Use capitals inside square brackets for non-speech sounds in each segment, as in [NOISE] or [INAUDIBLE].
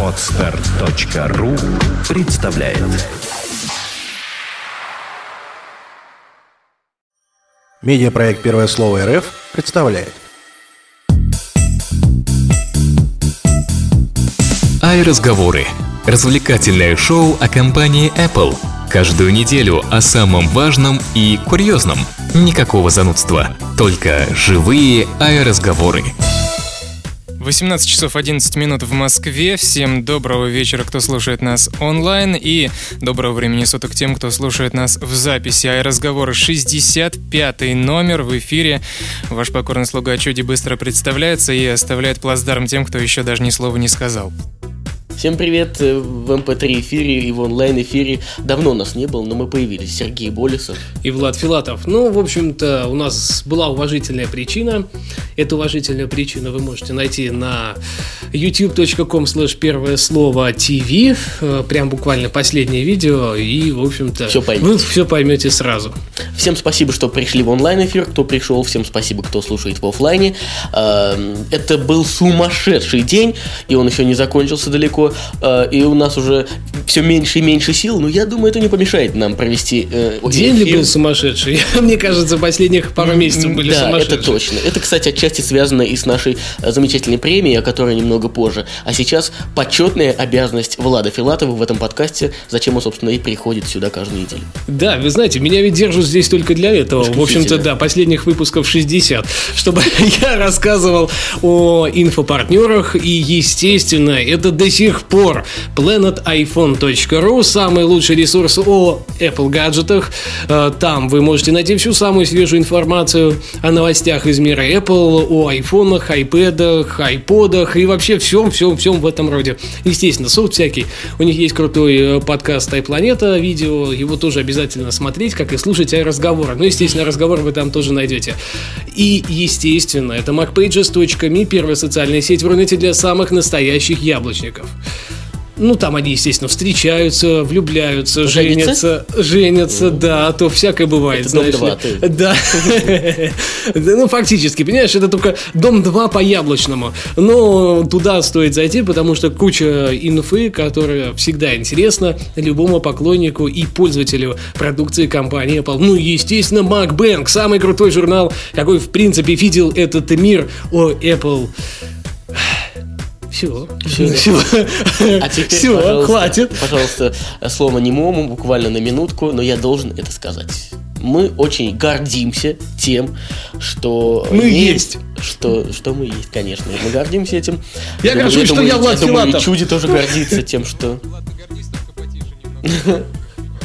Отстар.ру представляет Медиапроект «Первое слово РФ» представляет Ай-разговоры. Развлекательное шоу о компании Apple. Каждую неделю о самом важном и курьезном. Никакого занудства. Только живые ай-разговоры. 18 часов 11 минут в Москве. Всем доброго вечера, кто слушает нас онлайн. И доброго времени суток тем, кто слушает нас в записи. А разговоры 65 номер в эфире. Ваш покорный слуга Чуди быстро представляется и оставляет плацдарм тем, кто еще даже ни слова не сказал. Всем привет э, в МП3 эфире и в онлайн эфире. Давно нас не было, но мы появились. Сергей Болесов. И Влад Филатов. Ну, в общем-то, у нас была уважительная причина. Эту уважительную причину вы можете найти на youtube.com slash первое слово TV. Э, прям буквально последнее видео. И, в общем-то, поймете. вы все поймете сразу. Всем спасибо, что пришли в онлайн эфир, кто пришел. Всем спасибо, кто слушает в офлайне. Эм, Это был сумасшедший день, и он еще не закончился далеко. Э, И у нас уже все меньше и меньше сил, но я думаю, это не помешает нам провести э, День ли эфир. был сумасшедший? [LAUGHS] Мне кажется, последних пару месяцев были да, сумасшедшие. это точно. Это, кстати, отчасти связано и с нашей замечательной премией, о которой немного позже. А сейчас почетная обязанность Влада Филатова в этом подкасте, зачем он, собственно, и приходит сюда каждую неделю. Да, вы знаете, меня ведь держат здесь только для этого. В общем-то, да, последних выпусков 60, [LAUGHS] чтобы [LAUGHS] я рассказывал о инфопартнерах. И, естественно, это до сих пор planetiphone.ru, самый лучший ресурс о Apple гаджетах. Э, Там вы можете найти всю самую свежую информацию о новостях из мира Apple, о айфонах, айпэдах, айподах и вообще всем, всем, всем в этом роде. Естественно, софт всякий. У них есть крутой э, подкаст iPlaneta, видео, его тоже обязательно смотреть, как и слушать разговоры. Ну, естественно, разговоры вы там тоже найдете. И, естественно, это macpages.me, первая социальная сеть в Рунете для самых настоящих яблочников. Ну, там они, естественно, встречаются, влюбляются, Женятся? женятся, да, а то всякое бывает, Это дом знаешь ли. ты. Да, Ну, фактически, понимаешь, это только дом 2 по яблочному. Но туда стоит зайти, потому что куча инфы, которая всегда интересна любому поклоннику и пользователю продукции компании Apple. Ну, естественно, MacBank, самый крутой журнал, какой, в принципе, видел этот мир о Apple. Все. Всё. А теперь, Все, пожалуйста, хватит. Пожалуйста, слово немому, буквально на минутку, но я должен это сказать. Мы очень гордимся тем, что... Мы имеем- есть. Что, что мы есть, конечно. Мы гордимся этим. Я горжусь, что думаю, я Влад думаю, и Филатов. Чуди тоже гордится тем, что... [LAUGHS]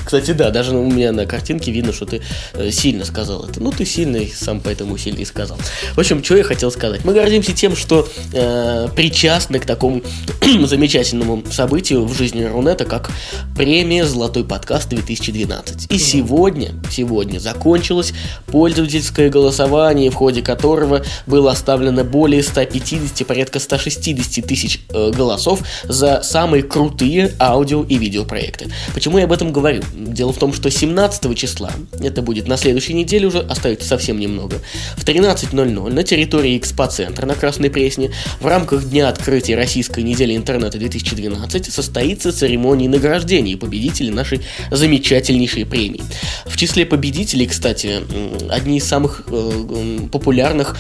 Кстати, да, даже у меня на картинке видно, что ты э, сильно сказал это. Ну, ты сильный, сам поэтому сильно и сказал. В общем, что я хотел сказать. Мы гордимся тем, что э, причастны к такому [CLEARS THROAT] замечательному событию в жизни Рунета, как премия «Золотой подкаст 2012». И сегодня, сегодня закончилось пользовательское голосование, в ходе которого было оставлено более 150, порядка 160 тысяч э, голосов за самые крутые аудио и видеопроекты. Почему я об этом говорю? Дело в том, что 17 числа, это будет на следующей неделе уже, остается совсем немного, в 13.00 на территории Экспоцентра на Красной Пресне в рамках Дня открытия Российской недели интернета 2012 состоится церемония награждения победителей нашей замечательнейшей премии. В числе победителей, кстати, одни из самых э, популярных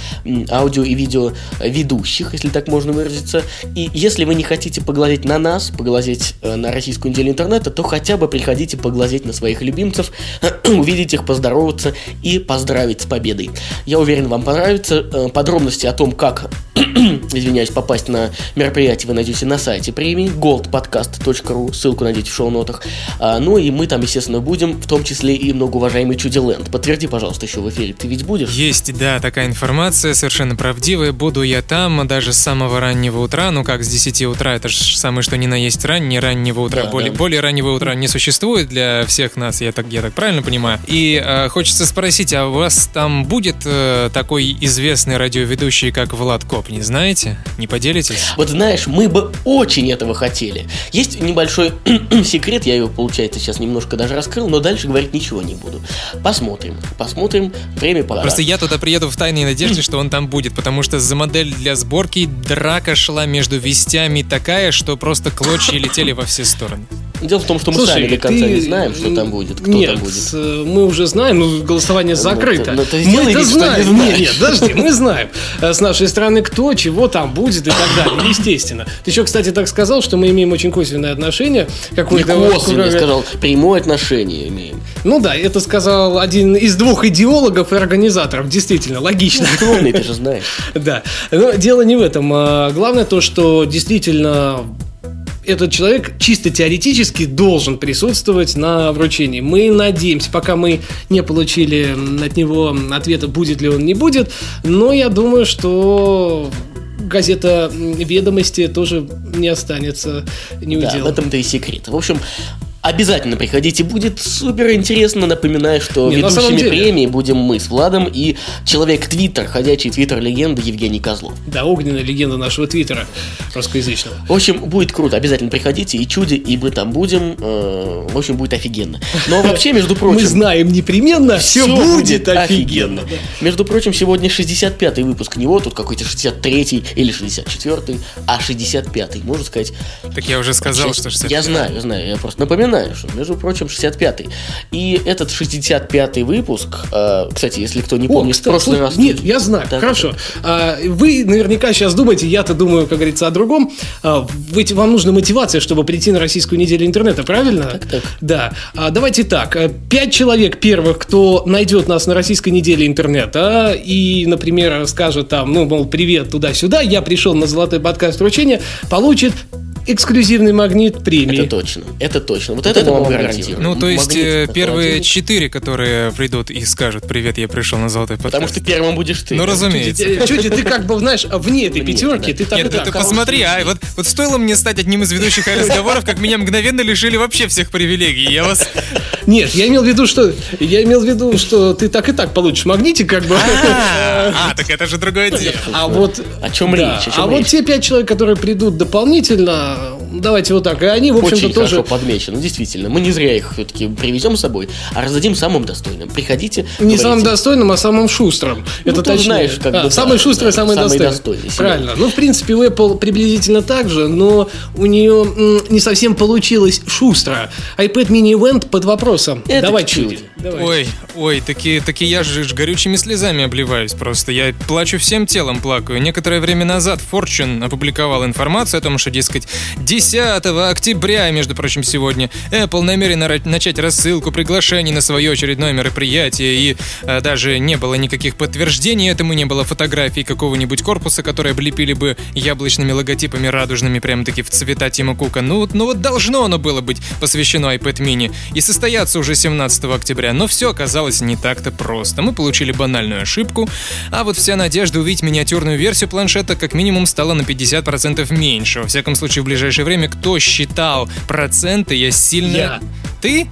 аудио и видео ведущих, если так можно выразиться. И если вы не хотите поглазеть на нас, поглазеть э, на Российскую неделю интернета, то хотя бы приходите поглазеть на своих любимцев, [CLEARS THROAT] увидеть их, поздороваться и поздравить с победой. Я уверен, вам понравится. Э, Подробности о том, как [CLEARS THROAT] извиняюсь, попасть на мероприятие вы найдете на сайте премии goldpodcast.ru, ссылку найдете в шоу-нотах. А, ну и мы там, естественно, будем, в том числе и многоуважаемый Чудиленд. Подтверди, пожалуйста, еще в эфире. Ты ведь будешь? Есть, да, такая информация, совершенно правдивая. Буду я там даже с самого раннего утра, ну как с 10 утра, это же самое что ни на есть раннее, раннего утра. Да, более, да. более раннего утра не существует для всех нас, я так, я так правильно понимаю. И э, хочется спросить, а у вас там будет э, такой известный радиоведущий, как Влад Коп? Не знаете? Не поделитесь? Вот знаешь, мы бы очень этого хотели. Есть небольшой [CLEARS THROAT] секрет, я его, получается, сейчас немножко даже раскрыл, но дальше говорить ничего не буду. Посмотрим, посмотрим, время пора. Просто я туда приеду в тайной надежде, [CLEARS THROAT] что он там будет, потому что за модель для сборки драка шла между вестями такая, что просто клочья летели во все стороны. Дело в том, что мы Слушай, сами до конца ты- не знаем, что там будет, кто Нет, там будет. э, мы уже знаем, но голосование закрыто. ну, то мы это не знаем. знаешь. Нет, нет, подожди, мы знаем э, с нашей стороны, кто, чего там будет и так далее, естественно. Ты еще, кстати, так сказал, что мы имеем очень косвенное отношение. Не Какое-то косвенно, я сказал, прямое отношение имеем. Ну да, это сказал один из двух идеологов и организаторов. Действительно, логично. Ты умный, ты же знаешь. [LAUGHS] Да. Но дело не в этом. А Главное то, что действительно этот человек чисто теоретически должен присутствовать на вручении. Мы надеемся, пока мы не получили от него ответа, будет ли он, не будет, но я думаю, что газета «Ведомости» тоже не останется Да, в этом-то и секрет. В общем, обязательно приходите, будет супер интересно. Напоминаю, что Не, ведущими деле. премии будем мы с Владом и человек Твиттер, ходячий Твиттер легенды Евгений Козлов. Да, огненная легенда нашего твиттера русскоязычного. В общем, будет круто. Обязательно приходите, и чуди, и мы там будем. Э, В общем, будет офигенно. Но [LAUGHS] вообще, между прочим... Мы знаем непременно, все, будет офигенно. Между прочим, сегодня 65-й выпуск не вот тут какой-то 63-й или 64-й, а 65-й, можно сказать. Так я уже сказал, что 65. Я знаю, я знаю, я просто напоминаю, что, между прочим, 65-й. И этот 65-й выпуск, э, кстати, если кто не О, помнит, в кстати, прошлый слушай, раз... Нет, я знаю. Да, Хорошо. А, вы наверняка сейчас думаете, я-то думаю, как говорится, о другом. А, ведь вам нужна мотивация, чтобы прийти на российскую неделю интернета, правильно? Так, так. Да. А, давайте так. А, Пять человек первых, кто найдет нас на российской неделе интернета и, например, скажет там, ну, мол, привет туда-сюда, я пришел на золотой подкаст вручения, получит эксклюзивный магнит премии. Это точно, это точно. Вот, это, мы вам гарантируем. Ну, то есть Магнит, э, это первые четыре, которые придут и скажут «Привет, я пришел на золотой подкаст». Потому что первым будешь ты. Ну, разумеется. Чуть-чуть, ты как бы, знаешь, вне этой пятерки, ты так и Нет, ты, посмотри, а вот, вот стоило мне стать одним из ведущих разговоров, как меня мгновенно лишили вообще всех привилегий. Я вас... Нет, я имел в виду, что я имел в виду, что ты так и так получишь магнитик, как бы. А, а, так это же другое дело. А вот О чем речь? А вот те пять человек, которые придут дополнительно, давайте вот так, и они, в общем-то, Очень тоже. хорошо подмечено, действительно. Мы не зря их все-таки привезем с собой, а раздадим самым достойным. Приходите. Не говорите. самым достойным, а самым шустрым. Это ты точнее. знаешь, как А, бы, самый да, шустрый, да, самый, самый достойный. достойный, Правильно. Ну, в принципе, у Apple приблизительно так же, но у нее м, не совсем получилось шустро. iPad mini event под вопросом. Это Давай. Давай. Ой, ой, такие, такие я же ж горючими слезами обливаюсь просто. Я плачу всем телом, плакаю. Некоторое время назад Fortune опубликовал информацию о том, что, дескать, 10 октября, между прочим, сегодня, Apple намерена начать рассылку приглашений на свое очередное мероприятие, и э, даже не было никаких подтверждений этому, не было фотографий какого-нибудь корпуса, которые облепили бы яблочными логотипами радужными, прям-таки в цвета Тима Кука. Ну, вот- ну вот должно оно было быть посвящено iPad mini и состояться уже 17 октября, но все оказалось не так-то просто. Мы получили банальную ошибку, а вот вся надежда увидеть миниатюрную версию планшета как минимум стала на 50% меньше. Во всяком случае, в ближайшее время, кто считал проценты, я сильно... Я. Ты?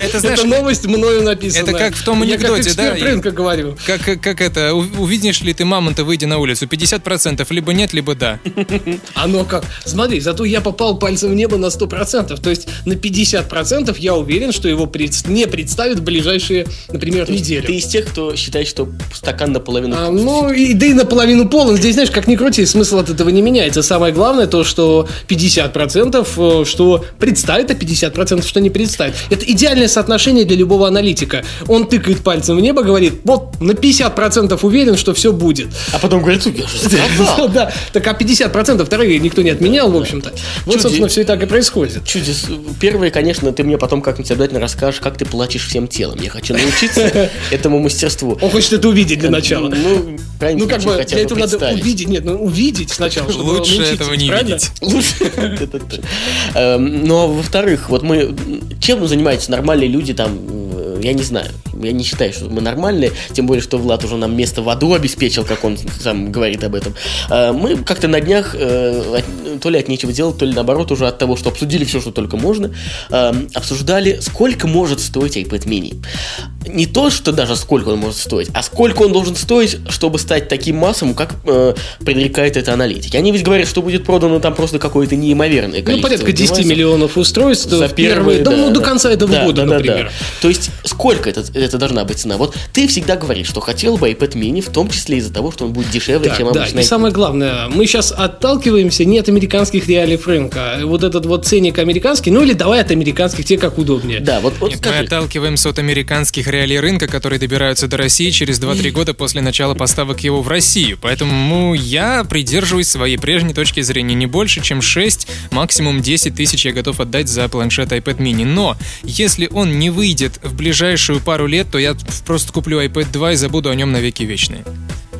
Это, знаешь, новость мною написана. это как в том Я анекдоте, как да, и- рынка говорю. как, как это, увидишь ли ты мамонта, выйдя на улицу? 50% либо нет, либо да. [LAUGHS] Оно как? Смотри, зато я попал пальцем в небо на 100%. То есть на 50% я уверен, что его не представят в ближайшие, например, неделю. Ты из тех, кто считает, что стакан наполовину А, ну, и, да и наполовину полон. Здесь, знаешь, как ни крути, смысл от этого не меняется. Самое главное то, что 50% э, что представит, а 50% что не представит. Это идеальное соотношение для любого аналитика. Он тыкает пальцем в небо, говорит, вот на 50% уверен, что все будет. А потом говорит, «Слушай, я же сказал. Да, так а 50% вторые никто не отменял, в общем-то. Вот, собственно, все и так и происходит. Чудес. Первое, конечно, ты мне потом как-нибудь обязательно расскажешь, как ты плачешь всем телом. Я хочу научиться [LAUGHS] этому мастерству. Он хочет это увидеть для начала. Ну, Ну, как бы хотя для этого надо представить. увидеть. Нет, ну увидеть сначала, чтобы Лучше этого не видеть. Лучше. [LAUGHS] [LAUGHS] Эм, Но, во-вторых, вот мы... Чем занимаются нормальные люди там, я не знаю. Я не считаю, что мы нормальные, тем более, что Влад уже нам место в аду обеспечил, как он сам говорит об этом. А, мы как-то на днях, э, то ли от нечего делать, то ли наоборот уже от того, что обсудили все, что только можно, а, обсуждали, сколько может стоить iPad mini. Не то, что даже сколько он может стоить, а сколько он должен стоить, чтобы стать таким массовым, как э, предрекает это аналитики. Они ведь говорят, что будет продано там просто какое-то неимоверное Ну, количество. порядка 10 девайсов. миллионов устройств За первые, первые, да, да, ну, до да. конца этого Да, года, да, да, например. да. То есть, сколько это, это должна быть цена? Вот ты всегда говоришь, что хотел бы iPad mini, в том числе из-за того, что он будет дешевле, Так, чем да, обычный и iPad. самое главное, мы сейчас отталкиваемся не от американских реалий рынка. Вот этот вот ценник американский, ну или давай от американских, тебе как удобнее. Да, вот, вот Нет, мы отталкиваемся от американских реалий рынка, которые добираются до России через 2-3 года после начала поставок его в Россию. Поэтому я придерживаюсь своей прежней точки зрения. Не больше, чем 6, максимум 10 тысяч я готов отдать за планшет iPad mini. Но если он не выйдет в ближайшую пару лет, то я просто куплю iPad 2 и забуду о нем навеки вечные.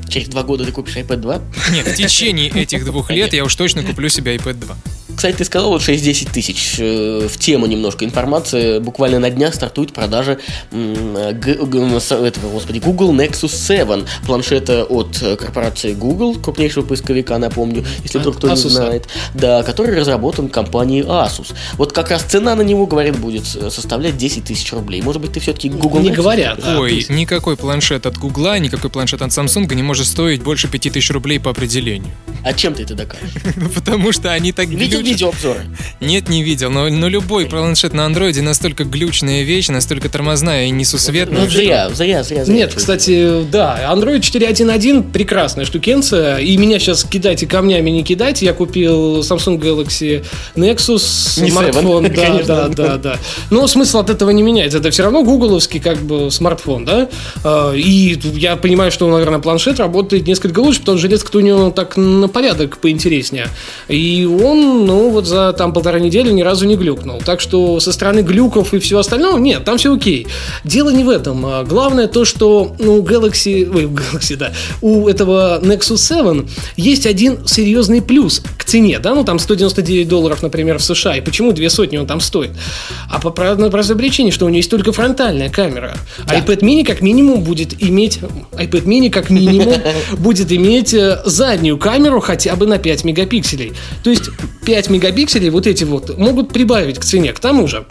через два года ты купишь iPad 2? Нет, в течение этих двух лет я уж точно куплю себе iPad 2. Кстати, ты сказал вот 6-10 тысяч. Э, В тему немножко информации. Буквально на днях стартует продажа с- этого, господи, Google Nexus 7. Планшета от э, корпорации Google, крупнейшего поисковика, напомню, если вдруг кто не знает. Да, который разработан компанией Asus. Вот как раз цена на него, говорят, будет э, составлять 10 тысяч рублей. Может быть, ты все-таки Google Не Nexus говорят. А, Ой, никакой планшет от Гугла, никакой планшет от Samsung не может стоить больше 5000 рублей по определению. А чем ты это докажешь? [LAUGHS] Ну, потому что они так Видел глючат. видеообзоры? Нет, не видел, но, но любой планшет на андроиде настолько глючная вещь, настолько тормозная и несусветная. Ну, зря, зря, зря, зря. Нет, кстати, да, Android 4.1.1 прекрасная штукенция, и меня сейчас кидайте камнями, не кидайте. Я купил Samsung Galaxy Nexus, Не смартфон, Seven, да, конечно. да, да, да. Но смысл от этого не меняется. Это все равно гугловский как бы смартфон, да. А, И я понимаю, что, наверное, планшет работает несколько лучше, потому что железка у него так на порядок поинтереснее. И он, ну, вот за там полтора недели ни разу не глюкнул. Так что со стороны глюков и всего остального, нет, там все окей. Дело не в этом. А Главное то, что у Galaxy, ой, Galaxy, да, у этого Nexus 7 есть один серьезный плюс к цене, да, ну там 199 долларов, например, в США, и почему две сотни он там стоит? А по одной простой причине, что у него есть только фронтальная камера. А iPad mini как минимум будет иметь, iPad mini как минимум [LAUGHS] будет иметь э, заднюю камеру хотя бы на 5 мегапикселей. То есть 5 мегапикселей вот эти вот могут прибавить к цене. К тому же,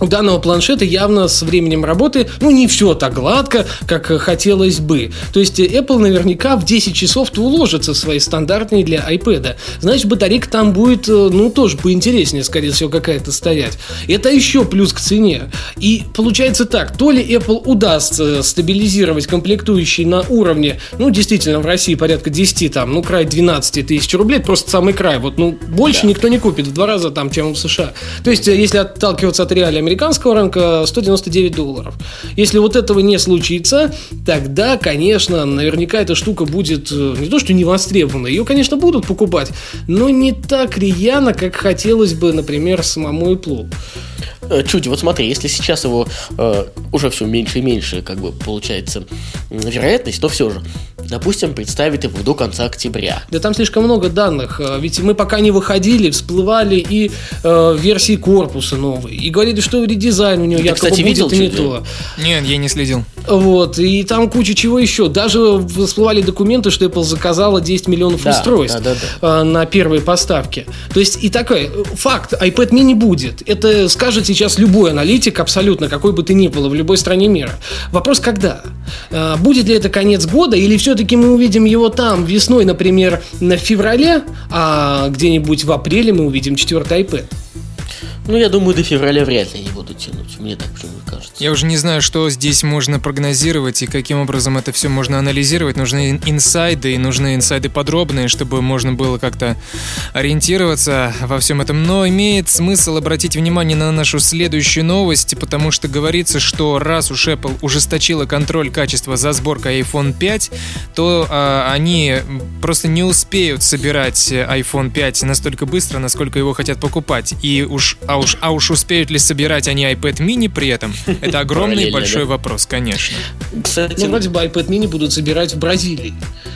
у данного планшета явно с временем работы, ну, не все так гладко, как хотелось бы. То есть Apple наверняка в 10 часов-то уложится в свои стандартные для iPad. Значит, батарейка там будет, э, ну, тоже поинтереснее, скорее всего, какая-то стоять. Это еще плюс к цене. И получается так, то ли Apple удастся стабилизировать комплектующие на уровне, ну, действительно, в России порядка 10, там, ну, край 12 тысяч рублей, просто самый край. Вот, ну, больше никто не купит в два раза там, чем в США. То есть, э, если отталкиваться от реалий американского рынка, 199 долларов. Если вот этого не случится, тогда, конечно, наверняка эта штука будет э, не то, что не востребована, ее, конечно, будут покупать, но не так рьяно, как хотелось бы, например, самому Apple. Э, Чуть, вот смотри, если сейчас его э, уже все меньше и меньше, как бы получается, вероятность, то все же, допустим, представить его до конца октября. Да там слишком много данных, э, ведь мы пока не выходили, всплывали и э, версии корпуса новые, и говорили, что редизайн у него Ты, якобы кстати, будет видел и не то. Нет, я не следил. Вот, и там куча чего еще. Даже всплывали документы, что Apple заказала 10 миллионов Да, устройств да, да, э, на первые поставки. То есть и такой факт, iPad mini будет. Это скажет сейчас любой аналитик, абсолютно, какой бы ты ни был, в любой стране мира. Вопрос, когда? Э, Будет ли это конец года, или все-таки мы увидим его там весной, например, на феврале, а где-нибудь в апреле мы увидим четвертый iPad? Ну, я думаю, до февраля вряд ли они будут тянуть. Мне так почему-то кажется. Я уже не знаю, что здесь можно прогнозировать и каким образом это все можно анализировать. Нужны ин- инсайды, и нужны инсайды подробные, чтобы можно было как-то ориентироваться во всем этом. Но имеет смысл обратить внимание на нашу следующую новость, потому что говорится, что раз уж Apple ужесточила контроль качества за сборкой iPhone 5, то а, они просто не успеют собирать iPhone 5 настолько быстро, насколько его хотят покупать. И уж, уж, а уж успеют ли собирать они iPad mini при этом, это [LAUGHS] огромный большой да? вопрос, конечно. Кстати, Ну, вроде бы iPad mini будут собирать в Бразилии.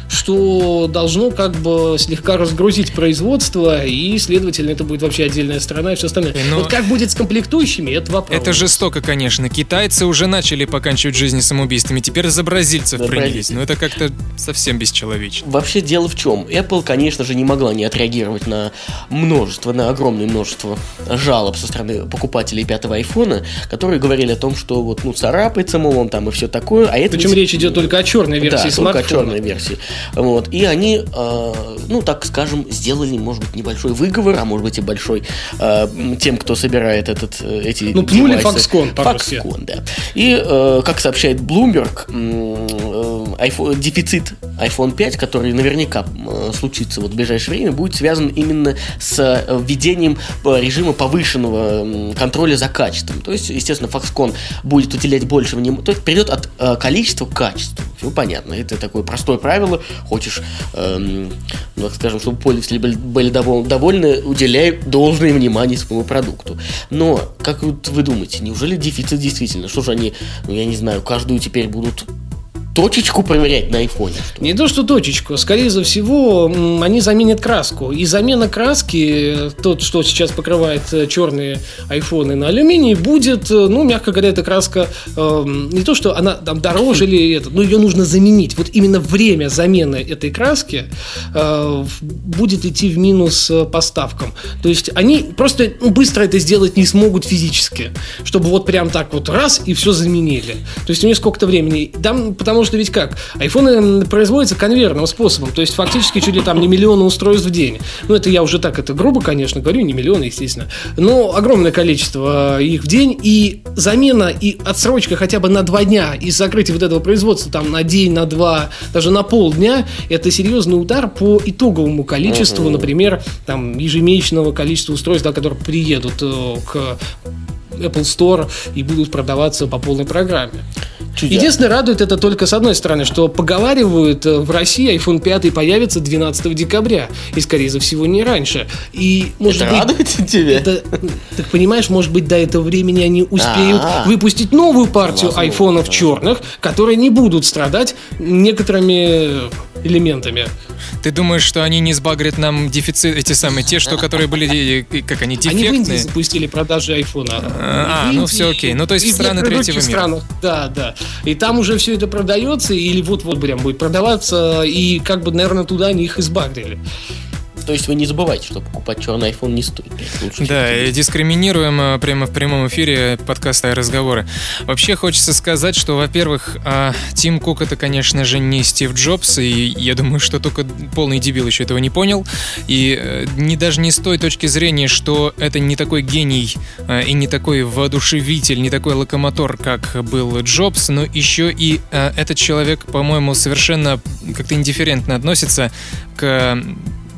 что должно как бы слегка разгрузить производство, и, следовательно, это будет вообще отдельная страна и все остальное. Но- Вот как будет с комплектующими, это вопрос. Это жестоко, конечно. Китайцы уже начали поканчивать жизни самоубийствами, теперь за бразильцев За принялись. бразильцев. Но это как-то совсем бесчеловечно. Вообще дело в чем? Apple, конечно же, не могла не отреагировать на множество, на огромное множество жалоб со стороны покупателей пятого айфона, которые говорили о том, что вот, ну, царапается, мол, он там и все такое. А это Причем ведь- речь идет только о черной версии да, только смартфона. о черной версии. Вот. И они, э, ну, так скажем, сделали, может быть, небольшой выговор, а может быть и большой э, тем, кто собирает этот, э, эти Ну, пнули девайсы. Foxconn по-русски. Foxconn, да. И, э, как сообщает Bloomberg, э, iPhone- дефицит iPhone 5, который наверняка э, случится вот в ближайшее время, будет связан именно с э, введением э, режима повышенного контроля за качеством. То есть, естественно, Foxconn будет уделять больше внимания. То есть, перейдет от э, количества к качеству. Все понятно. Это такое простое правило. Хочешь, эм, ну, скажем, чтобы пользователи были, были довол- довольны, уделяй должное внимание своему продукту. Но, как вот вы думаете, неужели дефицит действительно? Что же они, ну, я не знаю, каждую теперь будут точечку проверять на айфоне? что? Не то, что точечку, скорее всего, они заменят краску. И замена краски, тот, что сейчас покрывает э, черные айфоны на алюминий, будет, э, ну, мягко говоря, эта краска э, не то, что она там дороже или это, но ее нужно заменить. Вот именно время замены этой краски э, будет идти в минус э, поставкам. То есть они просто ну, быстро это сделать не смогут физически, чтобы вот прям так вот раз и все заменили. То есть у них сколько-то времени. Там, потому что ведь как? Айфоны производятся конвейерным способом. То есть фактически чуть ли там не миллионы устройств в день. Ну это я уже так это грубо, конечно, говорю, не миллионы, естественно. Но огромное количество э, их в день. И замена и отсрочка хотя бы на два дня и закрытие вот этого производства там на день, на два, даже на полдня, это серьезный удар по итоговому количеству, например, там ежемесячного количества устройств, да, которые приедут э, к Apple Store и будут продаваться по полной программе. Чудесно. Единственное, радует это только с одной стороны, что поговаривают, э, в России iPhone 5 появится 12 декабря, и, скорее всего, не раньше. И, может Это быть, радует тебя? это, так понимаешь, может быть, до этого времени они успеют А. выпустить новую партию Возможно, айфонов да. черных, которые не будут страдать некоторыми элементами. Ты думаешь, что они не сбагрят нам дефицит, эти самые, те, что, которые были, как они, Они в Индии дефектные? запустили продажи айфона. А, ну всё окей. Ну, то есть страны третьего мира. странах. Да, да. И там уже все это продается, или вот-вот прям будет продаваться, и как бы, наверное, туда они их избагрили. То есть вы не забывайте, что покупать черный iPhone не стоит. Лучше Да, дискриминируем э, прямо в прямом эфире подкаста и разговоры. Вообще хочется сказать, что, во-первых, а, Тим Кук это, конечно же, не Стив Джобс, и я думаю, что только полный дебил еще этого не понял. И э, не даже не с той точки зрения, что это не такой гений э, и не такой воодушевитель, не такой локомотор, как был Джобс, но еще и этот человек, по-моему, совершенно как-то индифферентно относится к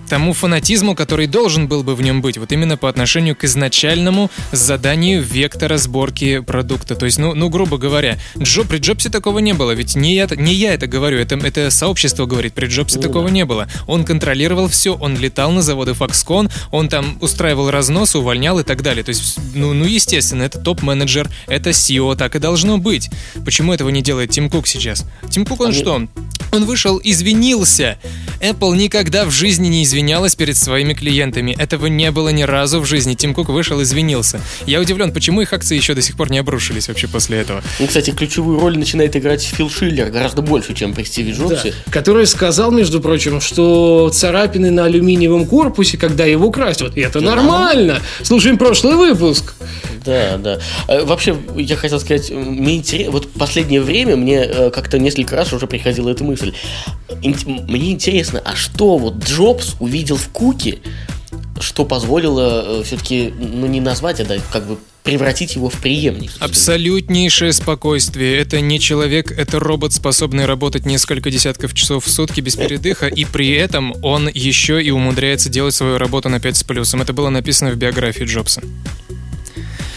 тому фанатизму, который должен был бы в нем быть, вот именно по отношению к изначальному заданию вектора сборки продукта. То есть, ну, ну грубо говоря, Джо, при Джобсе такого не было, ведь не я, не я это говорю, это, это сообщество говорит, при Джобсе такого не было. Он контролировал все, он летал на заводы Foxconn, он там устраивал разнос, увольнял и так далее. То есть, ну, ну естественно, это топ-менеджер, это CEO, так и должно быть. Почему этого не делает Тим Кук сейчас? Тим Кук, он Они- что? Он вышел, извинился. Apple никогда в жизни не извинялась перед своими клиентами. Этого не было ни разу в жизни. Тим Кук вышел, извинился. Я удивлен, почему их акции еще до сих пор не обрушились вообще после этого. Ну, кстати, ключевую роль начинает играть Фил Шиллер гораздо больше, чем при Стиве Да, Джобсе. который сказал, между прочим, что царапины на алюминиевом корпусе, когда его красят, это нормально. Слушаем прошлый выпуск. Да, да. Э, Вообще, я хотел сказать, мне интересно, вот последнее время мне э, как-то несколько раз уже приходила эта мысль. Мне интересно, а что вот Джобс увидел в Куке, что позволило все-таки, ну не назвать, а да, как бы превратить его в преемник? Абсолютнейшее спокойствие. Это не человек, это робот, способный работать несколько десятков часов в сутки без передыха, и при этом он еще и умудряется делать свою работу на 5 с плюсом. Это было написано в биографии Джобса.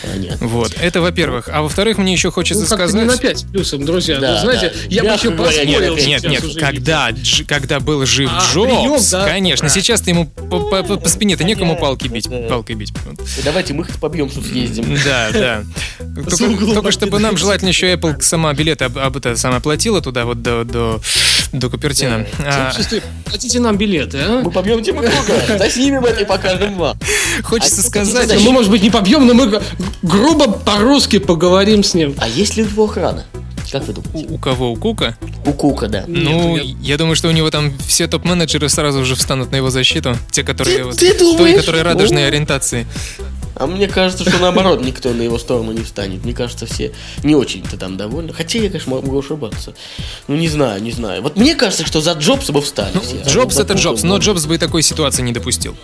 Понятно. Вот, это во-первых. А во-вторых, мне еще хочется Ну, сказать... не на 5 с плюсом, друзья. Да, Ну, знаете, да. я бы еще поспорил. нет, Нет, нет, когда, Дж- когда был жив А, Джобс, прием, да? конечно. Правильно. Сейчас-то ему по, по- по- по спине-то некому палки бить. да. Палкой бить. Давайте мы их побьем, что съездим. [LAUGHS] Да, да. Только чтобы нам желательно еще Apple сама билеты об, об- это, сама платила туда вот до, до до Купертина. А, Чувствую, Платите нам билеты, а? Мы побьем Тима Круга, заснимем это и покажем вам. [LAUGHS] Хочется А сказать, это Мы, может быть, не побьем, но мы грубо по-русски поговорим с ним. А есть ли у него охрана? Как вы думаете? у у кого? У Кука? У Кука, да. Ну, нет. я думаю, что у него там все топ-менеджеры сразу же встанут на его защиту. Те, которые Ты- вот, ты той, думаешь? которые радужной О. ориентации. А мне кажется, что наоборот, никто на его сторону не встанет. Мне кажется, все не очень-то там довольны. Хотя я, конечно, могу ошибаться. Ну, не знаю, не знаю. Вот мне кажется, что за Джобса бы встали все. А Джобс за это Джобс, но. Джобс бы и такой ситуации не допустил.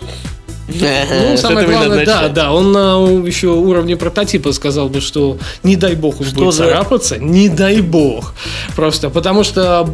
Ну, самое главное, да, да, он на еще уровне прототипа сказал бы, что не дай бог уж будет за- царапаться, не дай бог. Просто потому что,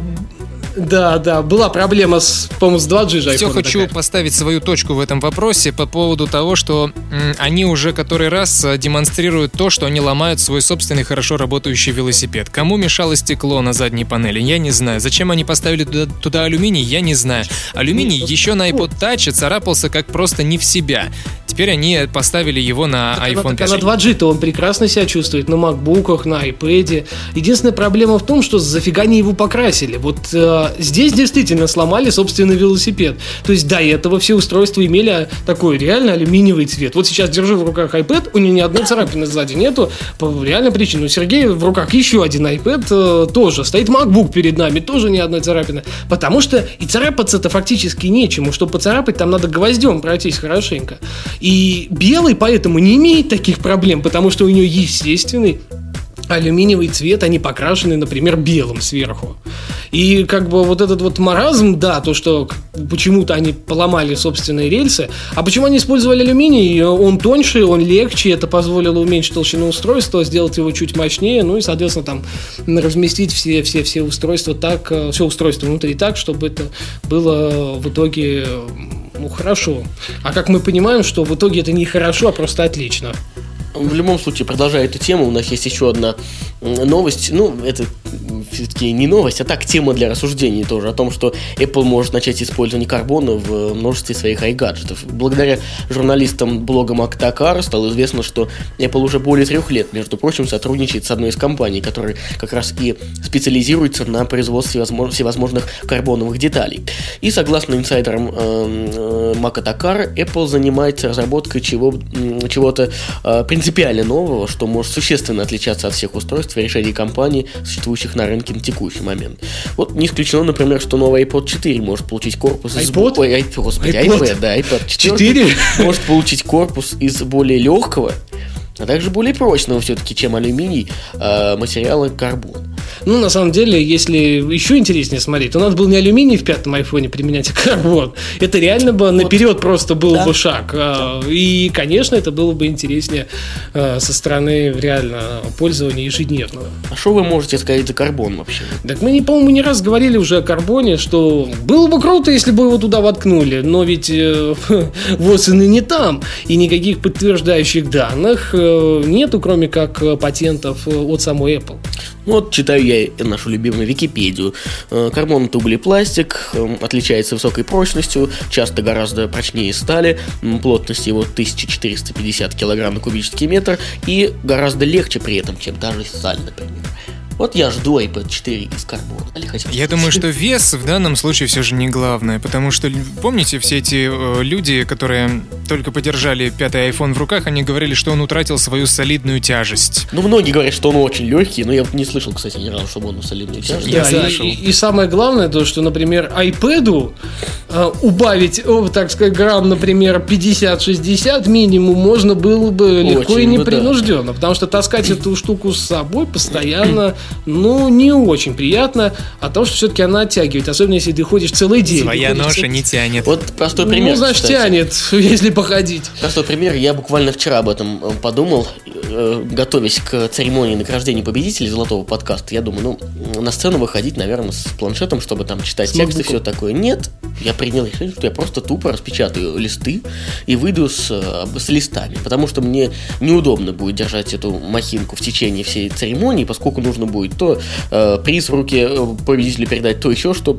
да, да, была проблема с, по-моему, с 2G же Все iPhone хочу такая. поставить свою точку в этом вопросе по поводу того, что м, они уже который раз э, демонстрируют то, что они ломают свой собственный хорошо работающий велосипед. Кому мешало стекло на задней панели, я не знаю. Зачем они поставили туда, туда алюминий, я не знаю. Алюминий еще на iPod Touch царапался как просто не в себя. Теперь они поставили его на iPhone Так, а 5. на 2G-то он прекрасно себя чувствует на макбуках, на iPad. Единственная проблема в том, что зафига не его покрасили. Вот э, здесь действительно сломали собственный велосипед. То есть до этого все устройства имели такой реально алюминиевый цвет. Вот сейчас держу в руках iPad, у него ни одной царапины сзади нету. По реальной причине. У Сергея в руках еще один iPad э, тоже. Стоит MacBook перед нами, тоже ни одной царапины. Потому что и царапаться-то фактически нечему. Чтобы поцарапать, там надо гвоздем пройтись хорошенько. И белый поэтому не имеет таких проблем, потому что у нее естественный алюминиевый цвет, они покрашены, например, белым сверху. И как бы вот этот вот маразм, да, то, что почему-то они поломали собственные рельсы, а почему они использовали алюминий? Он тоньше, он легче, это позволило уменьшить толщину устройства, сделать его чуть мощнее, ну и, соответственно, там разместить все, все, все устройства так, э, все устройство внутри так, чтобы это было в итоге ну, хорошо. А как мы понимаем, что в итоге это не хорошо, а просто отлично. В любом случае, продолжая эту тему, у нас есть еще одна новость. Ну, это все-таки не новость, а так тема для рассуждений тоже о том, что Apple может начать использование карбона в множестве своих iGadgetов. Благодаря журналистам блога Мактакар стало известно, что Apple уже более трех лет, между прочим, сотрудничает с одной из компаний, которая как раз и специализируется на производстве всевозможных карбоновых деталей. И согласно инсайдерам эм, э, Макатакар, Apple занимается разработкой чего, чего-то э, принципиально нового, что может существенно отличаться от всех устройств и решений компаний, существующих на рынке на текущий момент. Вот не исключено, например, что новый iPod 4 может получить корпус из... iPod? Ой, ай- господи, iPod? iPad, да, iPad 4 Четыре? [LAUGHS] может получить корпус из более легкого, а также более прочного все-таки, чем алюминий, э, материала карбон. Ну, на самом деле, если еще интереснее смотреть, то надо было не алюминий в пятом айфоне применять, а карбон. Это реально бы наперед просто был Да. бы шаг. А, И, конечно, это было бы интереснее а, со стороны реально пользования ежедневного. А что вы можете сказать за карбон вообще? Так мы, по-моему, не раз говорили уже о карбоне, что было бы круто, если бы его туда воткнули, но ведь э, [LAUGHS] вот и не там, и никаких подтверждающих данных э, нету, кроме как э, патентов от самой Apple. Ну Вот читаю я нашу любимую Википедию. Э, Карбон это углепластик, э, отличается высокой прочностью, часто гораздо прочнее стали, плотность его 1450 килограмм на кубический метр и гораздо легче при этом, чем та же сталь, например. Вот я жду iPad 4 из карбона. Или хотя бы Я думаю, что вес в данном случае все же не главное, потому что помните все эти э, люди, которые только подержали пятый iPhone в руках, они говорили, что он утратил свою солидную тяжесть. Ну, многие говорят, что он очень легкий, но я не слышал, кстати, ни разу, чтобы он солидный тяжесть. Я Да, и- слышал. И, и самое главное, то, что, например, iPad убавить, о, так сказать, грамм, например, 50-60 минимум можно было бы легко и Очень бы да. непринужденно, потому что таскать эту штуку с собой постоянно, ну, не очень приятно, а то, что все-таки она оттягивает, особенно если ты ходишь целый день. Своя ноша не тянет. Вот простой пример. Ну, значит, кстати. тянет, [LAUGHS] если походить. Простой пример. Я буквально вчера об этом э, подумал, э, готовясь к церемонии награждения победителей золотого подкаста. Я думаю, ну, на сцену выходить, наверное, с планшетом, чтобы там читать С тексты и все такое. Нет, я принял решение, что я просто тупо распечатаю листы и выйду с, э, с листами, потому что мне неудобно будет держать эту махинку в течение всей церемонии, поскольку нужно будет то э, приз в руке э, победителю передать, то еще что.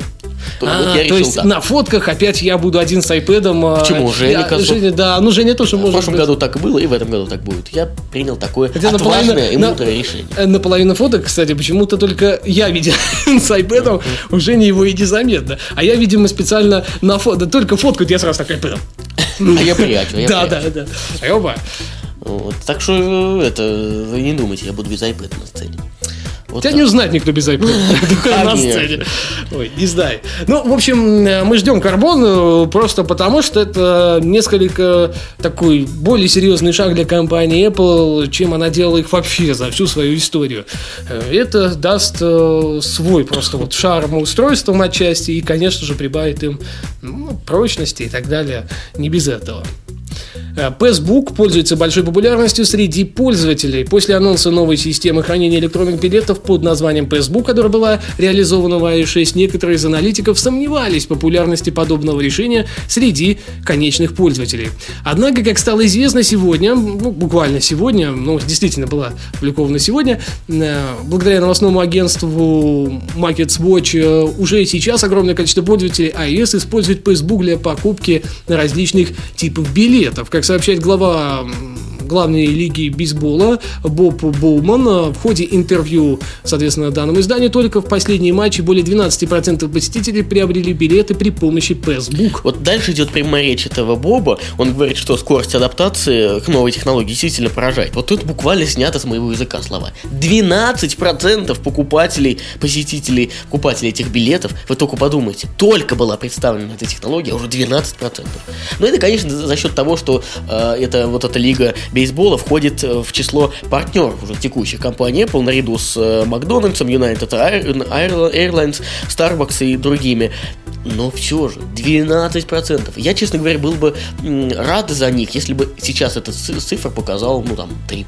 То, А, вот я то есть так. на фотках опять я буду один с. Почему? а, Женя я- Косов. Женя, да, ну Женя тоже В может прошлом быть. году так и было, и в этом году так будет. Я принял такое Хотя отважное и наполовину- мудрое на- решение. э, Наполовину фоток, кстати, почему-то только я видел [LAUGHS] с айпэдом, уже не его и незаметно. А я, видимо, специально на фото, только фоткают, я сразу так айпэдом. [LAUGHS] А я прячу, а я Да, да, да. Опа. Вот. Так что э, это вы не думайте, я буду без iPad на сцене. Вот Тебя так. не узнать никто без iPad [LAUGHS] на сцене. Ой, не знаю. Ну, в общем, э, мы ждем карбон э, просто потому, что это несколько такой более серьезный шаг для компании Apple, чем она делала их вообще за всю свою историю. Э, Это даст свой просто вот шарм устройством отчасти и, конечно же, прибавит им ну, прочности и так далее. Не без этого. Э, Facebook пользуется большой популярностью среди пользователей. После анонса новой системы хранения электронных билетов под названием Facebook, которая была реализована в iOS 6, некоторые из аналитиков сомневались в популярности подобного решения среди конечных пользователей. Однако, как стало известно сегодня, ну, буквально сегодня, ну, действительно была опубликована сегодня, э, благодаря новостному агентству Markets Watch, э, уже сейчас огромное количество пользователей iOS использует Facebook для покупки различных типов билетов. Как сообщает глава главной лиги бейсбола Боб Боуман в ходе интервью, соответственно, данному изданию, только в последние матчи более 12% посетителей приобрели билеты при помощи Facebook. Вот дальше идет прямая речь этого Боба. Он говорит, что скорость адаптации к новой технологии действительно поражает. Вот тут буквально снято с моего языка слова. 12% покупателей, посетителей, покупателей этих билетов, вы только подумайте, только была представлена эта технология, уже 12%. Но это, конечно, за счет того, что э, это вот эта лига бейсбола входит э, в число партнеров уже текущих компаний Apple наряду с э, Макдональдсом, United Air- Air- Airlines, Starbucks и другими. Но все же, 12%. Я, честно говоря, был бы рад за них, если бы сейчас эта ци- цифра показала, ну, там, 3%,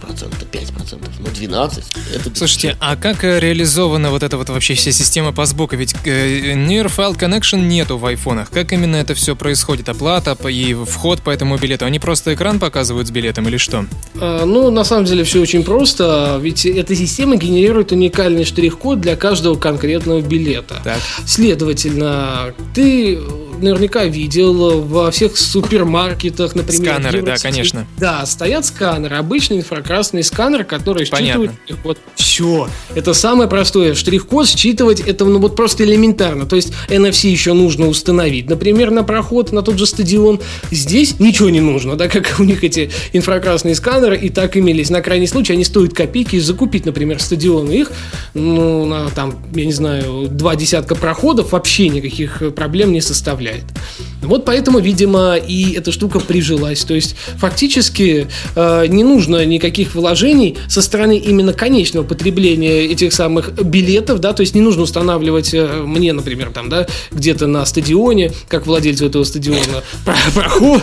5%. Но 12% это... Слушайте, а как э, реализована вот эта вот вообще вся система по сбоку? Ведь э, Near File Connection нету в айфонах. Как именно это все происходит? Оплата и вход по этому билету? Они просто экран показывают с билетом или что? А, Ну, на самом деле все очень просто, ведь эта система генерирует уникальный штрих-код для каждого конкретного билета. Так. Следовательно, ты наверняка видел во всех супермаркетах, например, Сканеры, да, конечно. Да, стоят сканеры, обычный инфракрасный сканер, который Понятно. считывает штрих-код. Все. Это самое простое. Штрих-код считывать, это ну вот просто элементарно. То есть NFC еще нужно установить. Например, на проход на тот же стадион. Здесь ничего не нужно, да, как у них эти инфракрасные сканеры и так имелись. На крайний случай они стоят копейки, и закупить, например, стадион их, ну, на там, я не знаю, два десятка проходов вообще никаких проблем не составляет. Вот поэтому, видимо, и эта штука прижилась. То есть, фактически, э, не нужно никаких вложений со стороны именно конечного потребления этих самых билетов, да, то есть не нужно устанавливать э, мне, например, там, да, где-то на стадионе, как владельцу этого стадиона, [LAUGHS] про- проход,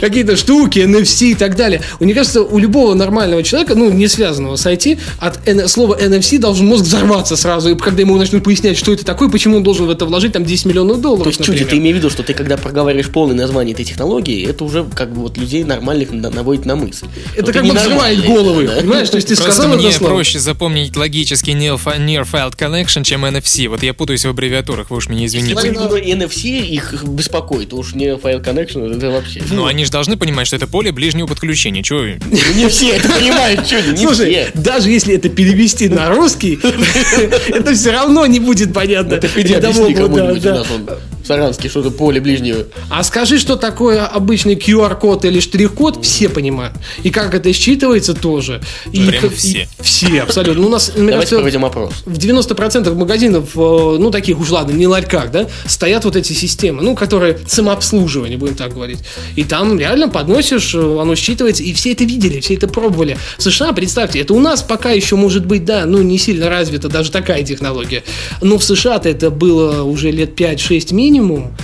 какие-то штуки. NFC и так далее. Мне кажется, у любого нормального человека, ну, не связанного с IT, от слова NFC должен мозг взорваться сразу, и когда ему начнут пояснять, что это такое, почему он должен в это вложить там 10 миллионов долларов, То есть, чуть например. ты имеешь в виду, что ты, когда проговариваешь полное название этой технологии, это уже как бы вот людей нормальных на- наводит на мысль. Это как бы взрывает головы, да. понимаешь? То есть ты Просто сказал мне это слово. проще запомнить логически Near Near File Connection, чем NFC. Вот я путаюсь в аббревиатурах, вы уж меня Если извините. именно NFC их беспокоит, уж не File Connection, это вообще. Но они же должны понимать, что это поле ближнего подключения. Чего? Ну, Не все это понимают, что не Слушай, даже если это перевести на русский, [LAUGHS] это все равно не будет понятно. Рядовому, объясни да, кому-нибудь у нас он в Саранске что-то поле ближнего. А скажи, что такое обычный QR-код или штрих-код, все понимают. И как это считывается тоже. И Прям все. Все, абсолютно. Ну, У нас, Давайте кажется, проведем опрос. в 90% магазинов, э, ну, таких уж ладно, не ларьках, да, стоят вот эти системы, ну, которые самообслуживание, будем так говорить. И там реально подносишь, э, оно считывается, и все это видели, все это пробовали. В США, представьте, это у нас пока еще может быть, да, ну, не сильно развита даже такая технология. Но в США-то это было уже лет 5-6 минимум,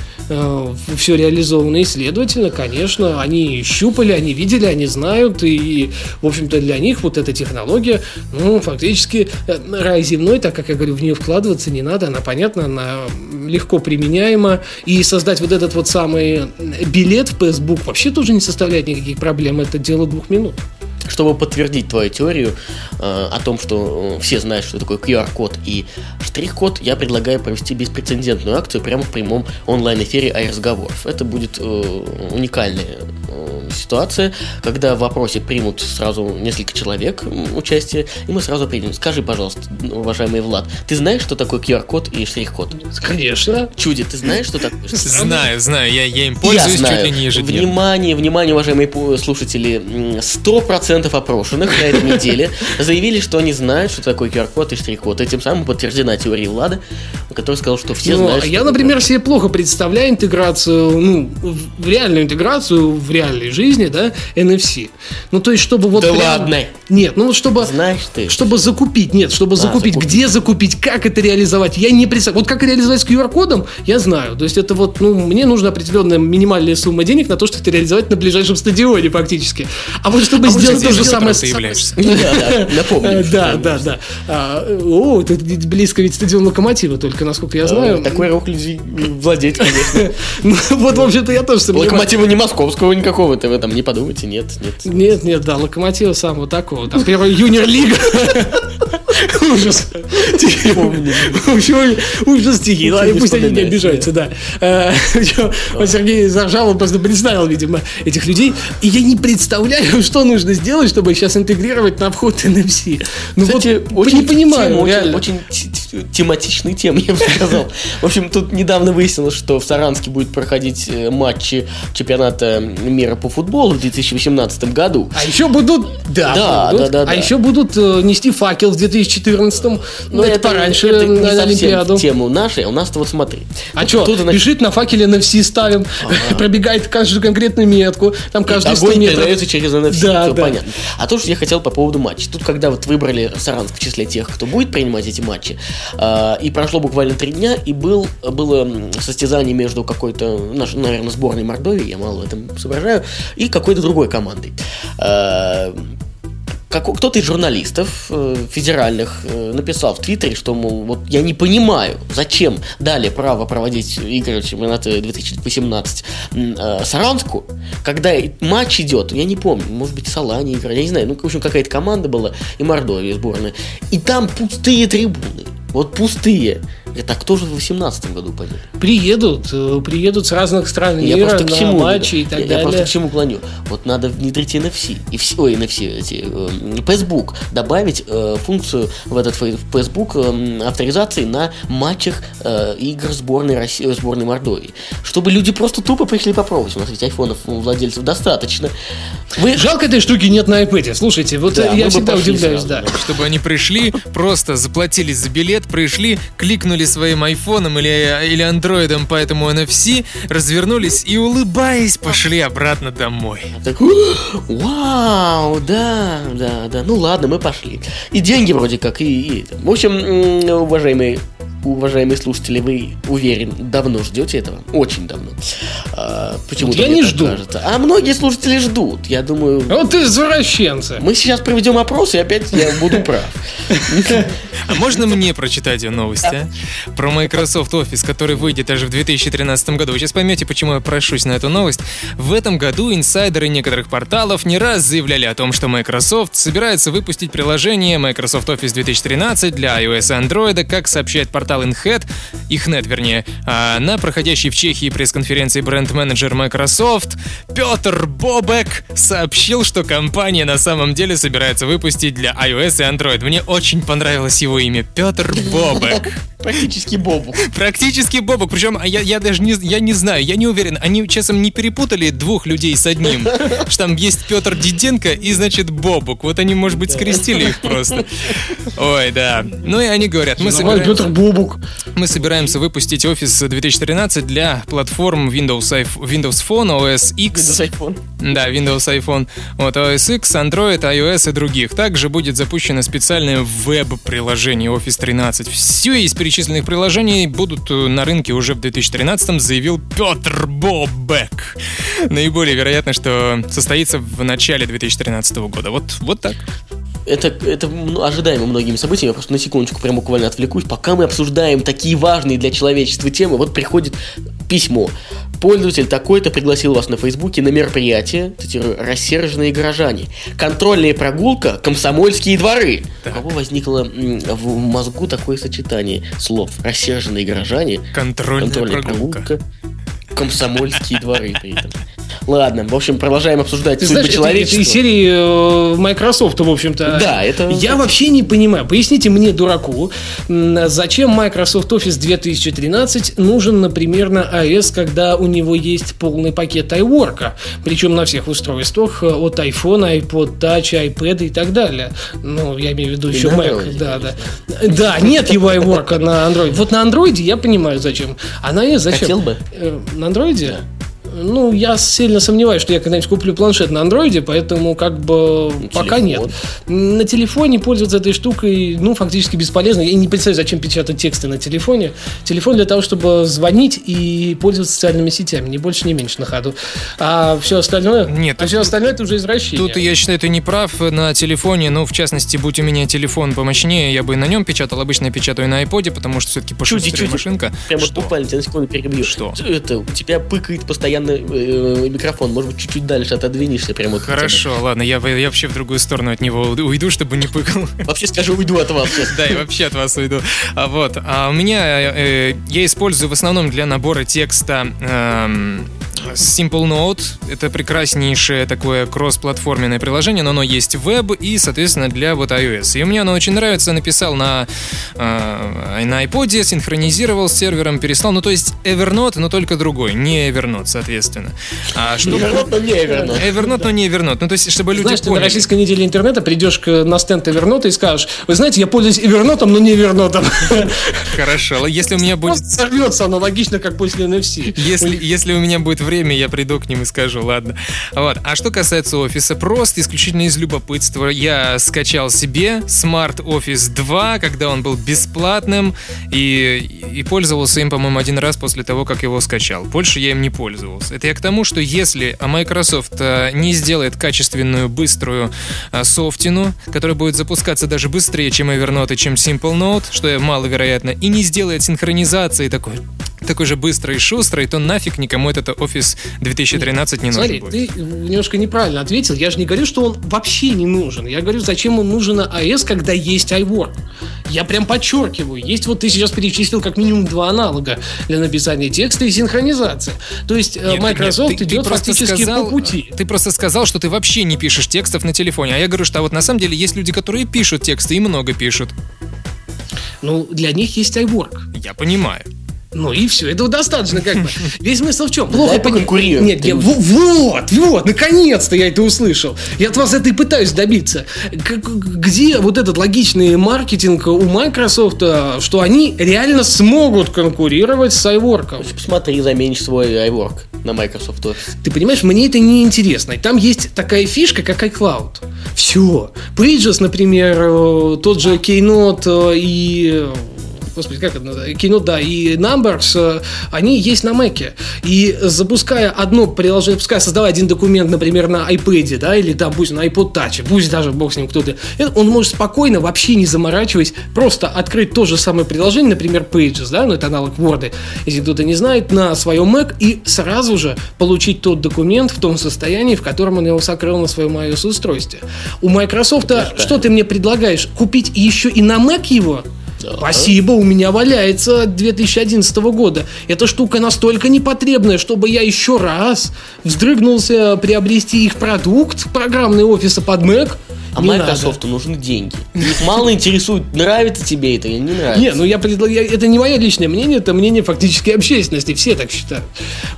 все реализовано, и, следовательно, конечно, они щупали, они видели, они знают, и, в общем-то, для них вот эта технология, ну, фактически э, рай земной, так как я говорю, в нее вкладываться не надо, она понятна, она легко применяема, и создать вот этот вот самый билет в Facebook вообще тоже не составляет никаких проблем, это дело двух минут чтобы подтвердить твою теорию э, о том, что э, все знают, что такое QR-код и штрих-код, я предлагаю провести беспрецедентную акцию прямо в прямом онлайн-эфире iRазговоров. Это будет э, уникальная э, ситуация, когда в вопросе примут сразу несколько человек участие, и мы сразу примем. Скажи, пожалуйста, уважаемый Влад, ты знаешь, что такое QR-код и штрих-код? Конечно. Чуди, ты знаешь, что такое? Знаю, знаю, я, я им пользуюсь я чуть ли не ежедневно. Внимание, внимание, уважаемые слушатели, 100% 40% опрошенных на этой неделе заявили, что они знают, что такое QR-код и штрих-код. И тем самым подтверждена теория Влада, который сказал, что все Но знают. А я, например, такое. себе плохо представляю интеграцию, ну, в реальную интеграцию в реальной жизни, да, NFC. Ну, то есть, чтобы вот. Да прям... ладно. Нет, ну чтобы. Знаешь ты. Чтобы закупить. Нет, чтобы а, закупить. закупить. Где закупить? Как это реализовать? Я не представляю. Вот как реализовать с QR-кодом, я знаю. То есть, это вот, ну, мне нужна определенная минимальная сумма денег на то, чтобы это реализовать на ближайшем стадионе, фактически. А вот чтобы а сделать то же самое... ты являешься? [LAUGHS] Да, да, напомню. [LAUGHS] Да, да, да. А, О, это близко ведь стадион Локомотива, только насколько я знаю. Такой рок-люди владеть, конечно. [LAUGHS] Ну, Вот, в общем-то, я тоже сомневаюсь. Локомотива не московского никакого-то вы там не подумайте, нет, нет. Нет, нет, да, локомотива самого такого. Там первая юниор-лига. Ужас. Ужас, ужас стихи. Ладно, Не пусть они не обижаются, да. Э, [LAUGHS] вот Сергей заржал, он просто представил, видимо, этих людей. И я не представляю, [LAUGHS] что нужно сделать, чтобы сейчас интегрировать на вход NFC. Ну вот, не понимаю, очень- реально. Очень, т- т- тематичные темы, [LAUGHS] я бы сказал. В общем, тут недавно выяснилось, что в Саранске будет проходить э, матчи чемпионата мира по футболу в 2018 году. А еще будут, да, Да, будут. да, да, а да. еще будут э, нести факел в 2014-м, ну, это, пораньше это не на Олимпиаду. тему нашей, а у нас-то вот смотри. А что, значит, бежит на факеле NFC ставим, [LAUGHS] пробегает каждую конкретную метку, там каждые 100 Огонь метров. передается через NFC, Да, всё да. понятно. А то, что я хотел по поводу матчей. Тут, когда вот выбрали Саранск в числе тех, кто будет принимать эти матчи, а, и прошло буквально три дня, и был, было состязание между какой-то, наш- наверное, сборной Мордовии, я мало в этом соображаю, и какой-то другой командой. Как- кто-то из журналистов э, федеральных э, написал в Твиттере, что, мол, вот я не понимаю, зачем дали право проводить игры чемпионата 2018 м, э, Саранску, когда матч идет, я не помню, может быть, Салани играли, я не знаю, ну, в общем, какая-то команда была, и Мордовия сборная, и там пустые трибуны, вот пустые. Это кто же в 2018 году пойдет? Приедут, э, приедут с разных стран Я мира просто к на чему матчи веду? и так я, я далее. просто к чему клоню. Вот надо внедрить NFC. И все, ой, NFC, эти, э, Facebook. Добавить э, функцию в этот в Facebook э, авторизации на матчах э, игр сборной России, э, сборной Мордовии. Чтобы люди просто тупо пришли попробовать. У нас ведь айфонов у владельцев достаточно. Вы Жалко этой штуки нет на iPad. Слушайте, вот Да, я всегда удивляюсь, сразу, да. Чтобы они пришли, просто заплатили за билет, пришли, кликнули своим айфоном или, или андроидом по этому NFC, развернулись и, улыбаясь, пошли обратно домой. Так, вау, да, да, да. Ну ладно, мы пошли. И деньги вроде как, и, и. В общем, уважаемые, уважаемые слушатели, вы уверен, давно ждете этого? Очень давно. А, почему Вот я не жду. Кажется. А многие слушатели ждут. Я думаю, Вот ты извращенцы. мы сейчас проведем опрос, и опять я буду прав. А можно мне прочитать ее новости, а? Про Microsoft Office, который выйдет аж в 2013 году. Вы сейчас поймете, почему я прошусь на эту новость. В этом году инсайдеры некоторых порталов не раз заявляли о том, что Microsoft собирается выпустить приложение Microsoft Office 2013 для iOS и Android, как сообщает портал InHead, IHNet, вернее, а на проходящей в Чехии пресс-конференции бренд-менеджер Microsoft Петр Бобек сообщил, что компания на самом деле собирается выпустить для iOS и Android. Мне очень понравилось его имя. Петр Бобек. [LAUGHS] Практически Бобу. Практически Бобок. Причем а я, я даже не, я не знаю, я не уверен. Они часом не перепутали двух людей с одним. Что там есть Петр Диденко и, значит, Бобок. Вот они, может быть, скрестили их просто. [LAUGHS] Ой, да. Ну и они говорят, мы собираемся... Петр Бобук. Мы собираемся выпустить Office 2013 для платформ Windows, Windows Phone, OS X, Windows iPhone. Да, Windows iPhone, вот, OS X, Android, iOS и других. Также будет запущено специальное веб-приложение Office 13. Все из перечисленных приложений будут э, на рынке уже в 2013 заявил Петр Бобек. Наиболее вероятно, что состоится в начале 2013 года. Вот, вот так. Это, это ожидаемо многими событиями. Я просто на секундочку прям буквально отвлекусь. Пока мы обсуждаем такие важные для человечества темы, вот приходит Письмо. Пользователь такой-то пригласил вас на Фейсбуке на мероприятие, цитирую, «Рассерженные горожане». Контрольная прогулка «Комсомольские дворы». У кого возникло в мозгу такое сочетание слов «рассерженные горожане», Контрольная, «контрольная прогулка. прогулка», «Комсомольские дворы» при этом. Ладно, в общем, продолжаем обсуждать Ты судьбы знаешь, это, это человечества. из серии э, Microsoft, в общем-то. Да, это- Я вообще не понимаю. Поясните мне, дураку, зачем Microsoft Office 2013 нужен, например, на iOS, когда у него есть полный пакет iWork, причем на всех устройствах, э, от iPhone, iPod Touch, iPad и так далее. Ну, я имею в виду еще Mac. Android, Да, да. Да, нет его iWork на Android. Вот на Android я понимаю, зачем. А на iOS зачем? Хотел бы. Э, На андроиде? Ну, я сильно сомневаюсь, что я когда-нибудь куплю планшет на андроиде, поэтому как бы пока нет. На телефоне пользоваться этой штукой, ну, фактически бесполезно. Я не представляю, зачем печатать тексты на телефоне. Телефон для того, чтобы звонить и пользоваться социальными сетями, не больше, не меньше на ходу. А все остальное... Нет, а все остальное это уже извращение. Тут я считаю, ты не прав на телефоне, ну, в частности, будь у меня телефон помощнее, я бы на нем печатал, обычно я печатаю на айподе, потому что все-таки пошустрее машинка. Прям вот Что? буквально тебя на секунду перебью. Что? Это, у тебя пыкает постоянно э, микрофон. Может быть, чуть-чуть дальше отодвинешься прямо. Хорошо, ладно, я, я вообще в другую сторону от него уйду, чтобы не пыкал. [LAUGHS] Вообще скажи, уйду от вас сейчас. Да, и вообще от вас уйду. А вот, а у меня, э, я использую в основном для набора текста эм, Simple Note. Это прекраснейшее такое кросс-платформенное приложение, но оно есть в веб и, соответственно, для вот iOS. И мне оно очень нравится. Написал на, э, на iPod, синхронизировал с сервером, переслал. Ну, то есть Evernote, но только другой, не Evernote, соответственно. А что... Evernote, но не Evernote. Evernote, но не Evernote. Ну, то есть, чтобы люди Знаешь, ты на поняли. российской неделе интернета придешь к, на стенд Evernote и скажешь, вы знаете, я пользуюсь Evernote, но не Evernote. Хорошо. Если у меня будет сорвется аналогично, как после NFC. Если, если у меня будет время, я приду к ним и скажу, ладно. Вот. А что касается офиса, просто исключительно из любопытства я скачал себе Smart Office 2, когда он был бесплатным, и, и пользовался им, по-моему, один раз после того, как его скачал. Больше я им не пользовался. Это я к тому, что если Microsoft э, не сделает качественную, быструю э, софтину, которая будет запускаться даже быстрее, чем Evernote и чем Simple Note, что маловероятно, и не сделает синхронизации такой такой же быстрый и шустрый, то нафиг никому этот офис 2013 не нужен Смотри, будет. ты немножко неправильно ответил. Я же не говорю, что он вообще не нужен. Я говорю, зачем он нужен iOS, когда есть iWork. Я прям подчеркиваю. Есть вот ты сейчас перечислил как минимум два аналога для написания текста и синхронизации. То есть э, Нет, Microsoft нет, ты- ты идет просто фактически сказал- по пути. Ты просто сказал, что ты вообще не пишешь текстов на телефоне. А я говорю, что а вот на самом деле есть люди, которые пишут тексты и много пишут. Ну, для них есть iWork. Я понимаю. Ну и все, этого достаточно как бы. [LAUGHS] Весь смысл в чем? Плохо Давай пони- поконкурируем. Нет, я- во- вот, вот, наконец-то я это услышал. Я от вас это и пытаюсь добиться. К- Где вот этот логичный маркетинг у Microsoft, а, что они реально смогут конкурировать с iWork? Посмотри, заменишь свой iWork на Microsoft Office. Ты понимаешь, мне это не интересно. Там есть такая фишка, как iCloud. Все. Pages, например, э, тот же Keynote э, и э, Господи, как это? Keynote, да, и Numbers, э, они есть на Mac. И запуская одно приложение, пускай создавая один документ, например, на iPad, да, или там пусть на iPod Touch, пусть даже бог с ним кто-то, э, он может спокойно, вообще не заморачиваясь, просто открыть то же самое приложение, например, Pages, да, ну это аналог Word, если кто-то не знает, на своем Mac и сразу же получить тот документ в том состоянии, в котором он его сокрыл на своем iOS устройстве. У Microsoft что ты мне предлагаешь? Купить еще и на Mac его? Да. Спасибо, у меня валяется 2011 года. Эта штука настолько непотребная, чтобы я еще раз вздрыгнулся приобрести их продукт, программные офисы под Mac. А Не Microsoft нужны деньги. Их мало интересует, нравится тебе это или не нравится. Не, ну я предлагаю, это не мое личное мнение, это мнение фактически общественности, все так считают.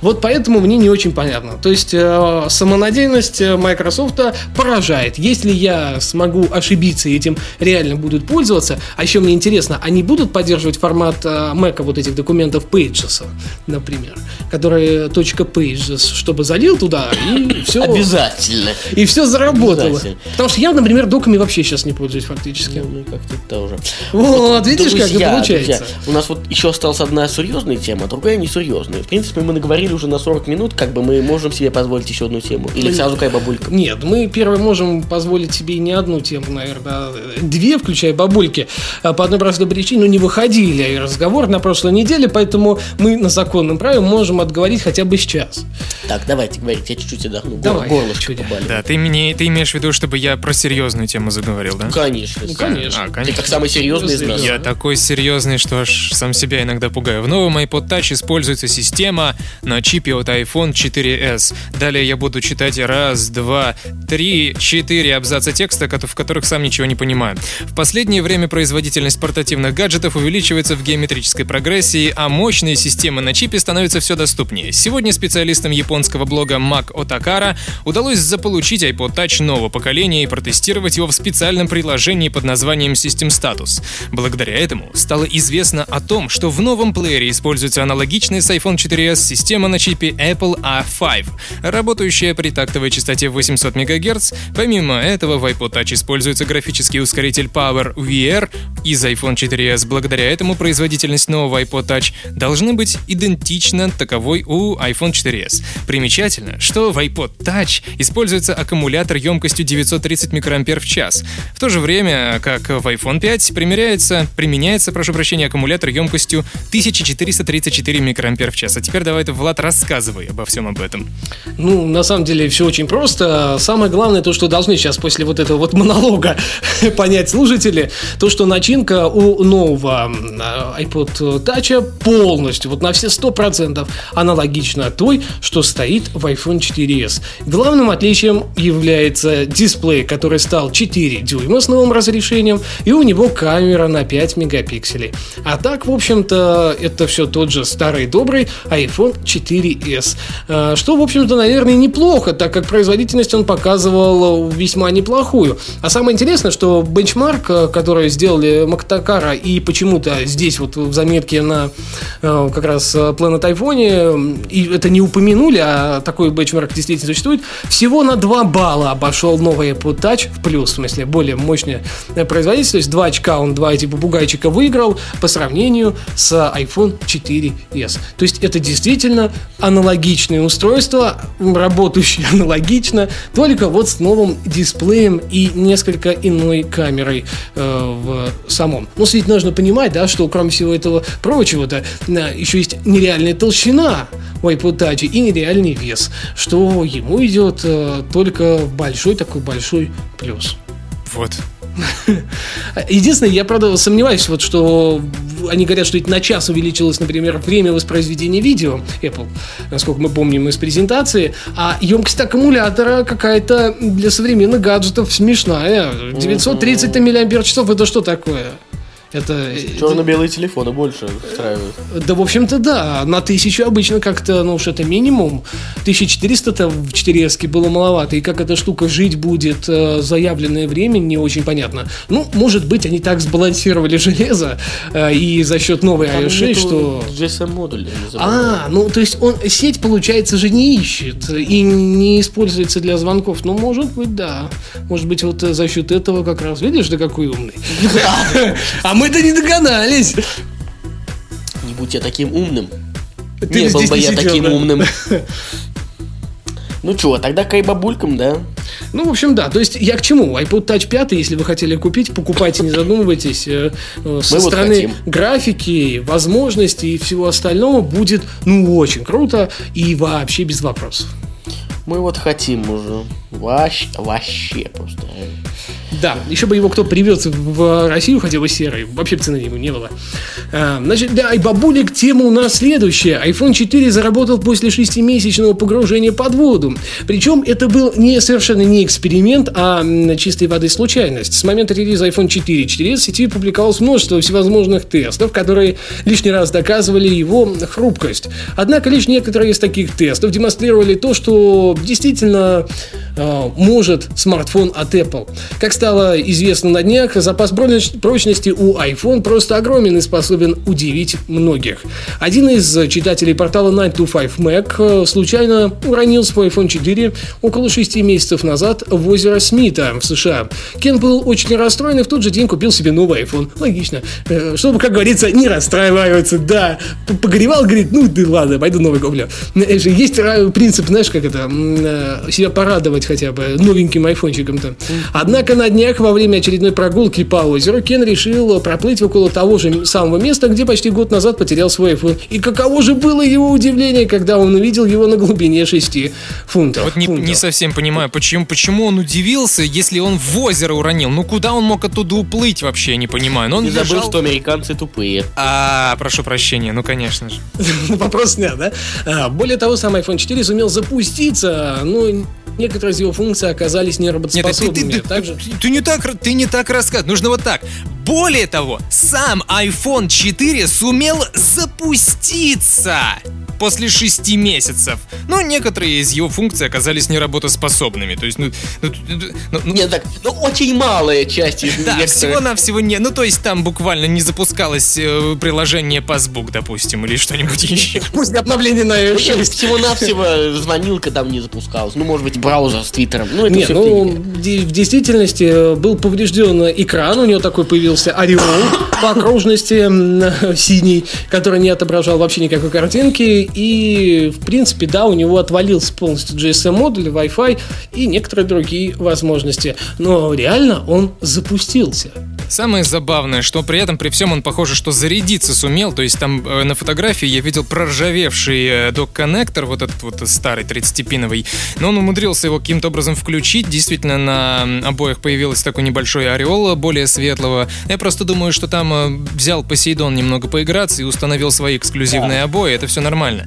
Вот поэтому мне не очень понятно. То есть э, самонадеянность э, Microsoft поражает. Если я смогу ошибиться и этим реально будут пользоваться, а еще мне интересно, они будут поддерживать формат э, Mac вот этих документов Pages, например, которые .pages, чтобы залил туда и все. Обязательно. И все заработало. Потому что явно например, доками вообще сейчас не пользуюсь фактически. Ну, ну, как-то тоже. Вот, видишь, как Друзья, это получается. друзья, у нас вот еще осталась одна серьезная тема, а другая несерьезная. В принципе, мы наговорили уже на 40 минут, как бы мы можем себе позволить еще одну тему. Или сразу как бабулька. Нет, мы первое можем позволить себе не одну тему, наверное, а две, включая бабульки. А По одной простой причине, ну, не выходили разговор на прошлой неделе, поэтому мы на законном праве можем отговорить хотя бы сейчас. Так, давайте говорить, я чуть-чуть отдохну. Давай, Горлышко чуть. Да, ты, мне, ты имеешь в виду, чтобы я про серьезную тему заговорил, да? Конечно. Ну, конечно. А, Ты конечно. как самый серьезный из нас. Я такой серьезный, что аж сам себя иногда пугаю. В новом iPod Touch используется система на чипе от iPhone 4s. Далее я буду читать раз, два, три, четыре абзаца текста, в которых сам ничего не понимаю. В последнее время производительность портативных гаджетов увеличивается в геометрической прогрессии, а мощные системы на чипе становятся все доступнее. Сегодня специалистам японского блога Mac Otakara удалось заполучить iPod Touch нового поколения и протестировать его в специальном приложении под названием System Status. Благодаря этому стало известно о том, что в новом плеере используется аналогичная с iPhone 4s система на чипе Apple A5, работающая при тактовой частоте 800 МГц. Помимо этого, в iPod Touch используется графический ускоритель Power VR из iPhone 4s. Благодаря этому производительность нового iPod Touch должна быть идентична таковой у iPhone 4s. Примечательно, что в iPod Touch используется аккумулятор емкостью 930 микроампер в час. В то же время, как в iPhone 5, примеряется, применяется, прошу прощения, аккумулятор емкостью 1434 микроампер в час. А теперь давай, Влад, рассказывай обо всем об этом. Ну, на самом деле, все очень просто. Самое главное, то, что должны сейчас после вот этого вот монолога [LAUGHS] понять слушатели, то, что начинка у нового м, iPod Touch полностью, вот на все 100% аналогична той, что стоит в iPhone 4s. Главным отличием является дисплей, который стал 4 дюйма с новым разрешением, и у него камера на 5 мегапикселей. А так, в общем-то, это все тот же старый добрый iPhone 4s. Э, Что, в общем-то, наверное, неплохо, так как производительность он показывал весьма неплохую. А самое интересное, что бенчмарк, э, который сделали Мактакара, и почему-то здесь вот в заметке на э, как раз э, Planet iPhone, и это не упомянули, а такой бенчмарк действительно существует, всего на 2 балла обошел новый iPod Touch, в плюс, в смысле, более мощная производительность, то есть 2 очка он, 2 эти попугайчика выиграл по сравнению с iPhone 4s. То есть это действительно аналогичное устройство, работающее аналогично, только вот с новым дисплеем и несколько иной камерой э, в самом. Но ведь нужно понимать, да, что кроме всего этого прочего-то э, еще есть нереальная толщина у iPod Touch и нереальный вес, что ему идет э, только большой такой большой плюс. Вот. Единственное, я, правда, сомневаюсь, вот, что они говорят, что на час увеличилось, например, время воспроизведения видео Apple, насколько мы помним из презентации, а емкость аккумулятора какая-то для современных гаджетов смешная. 930 мАч, это что такое? Это, Черно-белые телефоны больше устраивают. да, в общем-то, да. На тысячу обычно как-то, ну уж это минимум. 1400-то в 4 было маловато. И как эта штука жить будет э, заявленное время, не очень понятно. Ну, может быть, они так сбалансировали железо э, и за счет новой Там iOS 6, нету что... Не забывай. А, ну то есть он сеть, получается, же не ищет и не используется для звонков. Ну, может быть, да. Может быть, вот э, за счет этого как раз. Видишь, да какой умный. [LAUGHS] А мы-то не догадались. Не будь я таким умным. Ты не был бы я сидел, таким да? умным. [LAUGHS] Ну чё, тогда к бабулькам, да? Ну, в общем, да. То есть я к чему? iPod Touch 5, если вы хотели купить, покупайте, не задумывайтесь. Э, э, Со Мы вот стороны хотим. графики, возможностей и всего остального будет, ну, очень круто и вообще без вопросов. Мы вот хотим уже. Вообще, вообще просто. Да, еще бы его кто привез в Россию, хотя бы серый, вообще цены ему не было. А, значит, да, и бабулик, тема у нас следующая. iPhone 4 заработал после шестимесячного погружения под воду. Причем это был не совершенно не эксперимент, а чистой воды случайность. С момента релиза iPhone 4 4 в сети публиковалось множество всевозможных тестов, которые лишний раз доказывали его хрупкость. Однако лишь некоторые из таких тестов демонстрировали то, что действительно э, может смартфон от Apple. Как стало известно на днях, запас прочности у iPhone просто огромен и способен удивить многих. Один из читателей портала 925Mac э, случайно уронил свой iPhone 4 около 6 месяцев назад в озеро Смита в США. Кен был очень расстроен и в тот же день купил себе новый iPhone. Логично. Э, чтобы, как говорится, не расстраиваются. Да, погревал, говорит, ну да ладно, пойду новый куплю. Э, есть принцип, знаешь, как это, себя порадовать хотя бы новеньким айфончиком-то. Однако на днях во время очередной прогулки по озеру Кен решил проплыть около того же самого места, где почти год назад потерял свой iPhone. И каково же было его удивление, когда он увидел его на глубине 6 фунтов. Вот не, фунтов. не совсем понимаю, почему, почему он удивился, если он в озеро уронил. Ну куда он мог оттуда уплыть вообще, не понимаю. Но он Не забыл, что американцы тупые. А, прошу прощения, ну конечно же. [LAUGHS] Вопрос снят, да? А, Более того, сам iPhone 4 сумел запуститься, но некоторые из его функций оказались Нет, ты, неработоспособными. ты- ты- Также... ты- не так, ты не так рассказываешь. Нужно вот так. Более того, сам iPhone 4 сумел запуститься после шести месяцев. Но некоторые из его функций оказались неработоспособными. То есть, ну, ну, ну, ну, Нет, так, ну очень малая часть из да, некоторых. всего-навсего не. Ну, то есть там буквально не запускалось э, приложение Passbook, допустим, или что-нибудь еще. После обновления на Ну, iOS нет, 6. Всего-навсего звонилка там не запускалась. Ну, может быть, браузер с Твиттером. Ну, это Нет, все ну, в действительности э, был поврежден экран, у него такой появился ореол по окружности [LAUGHS] синий, который не отображал вообще никакой картинки, и, в принципе, да, у него отвалился полностью GSM-модуль, Wi-Fi и некоторые другие возможности. Но реально он запустился. Самое забавное, что при этом, при всем он, похоже, что зарядиться сумел. То есть там э, на фотографии я видел проржавевший э, док-коннектор, вот этот вот старый 30-пиновый. Но он умудрился его каким-то образом включить. Действительно, на обоих появился такой небольшой ореол более светлого. Я просто думаю, что там э, взял Посейдон немного поиграться и установил свои эксклюзивные обои. Это все нормально.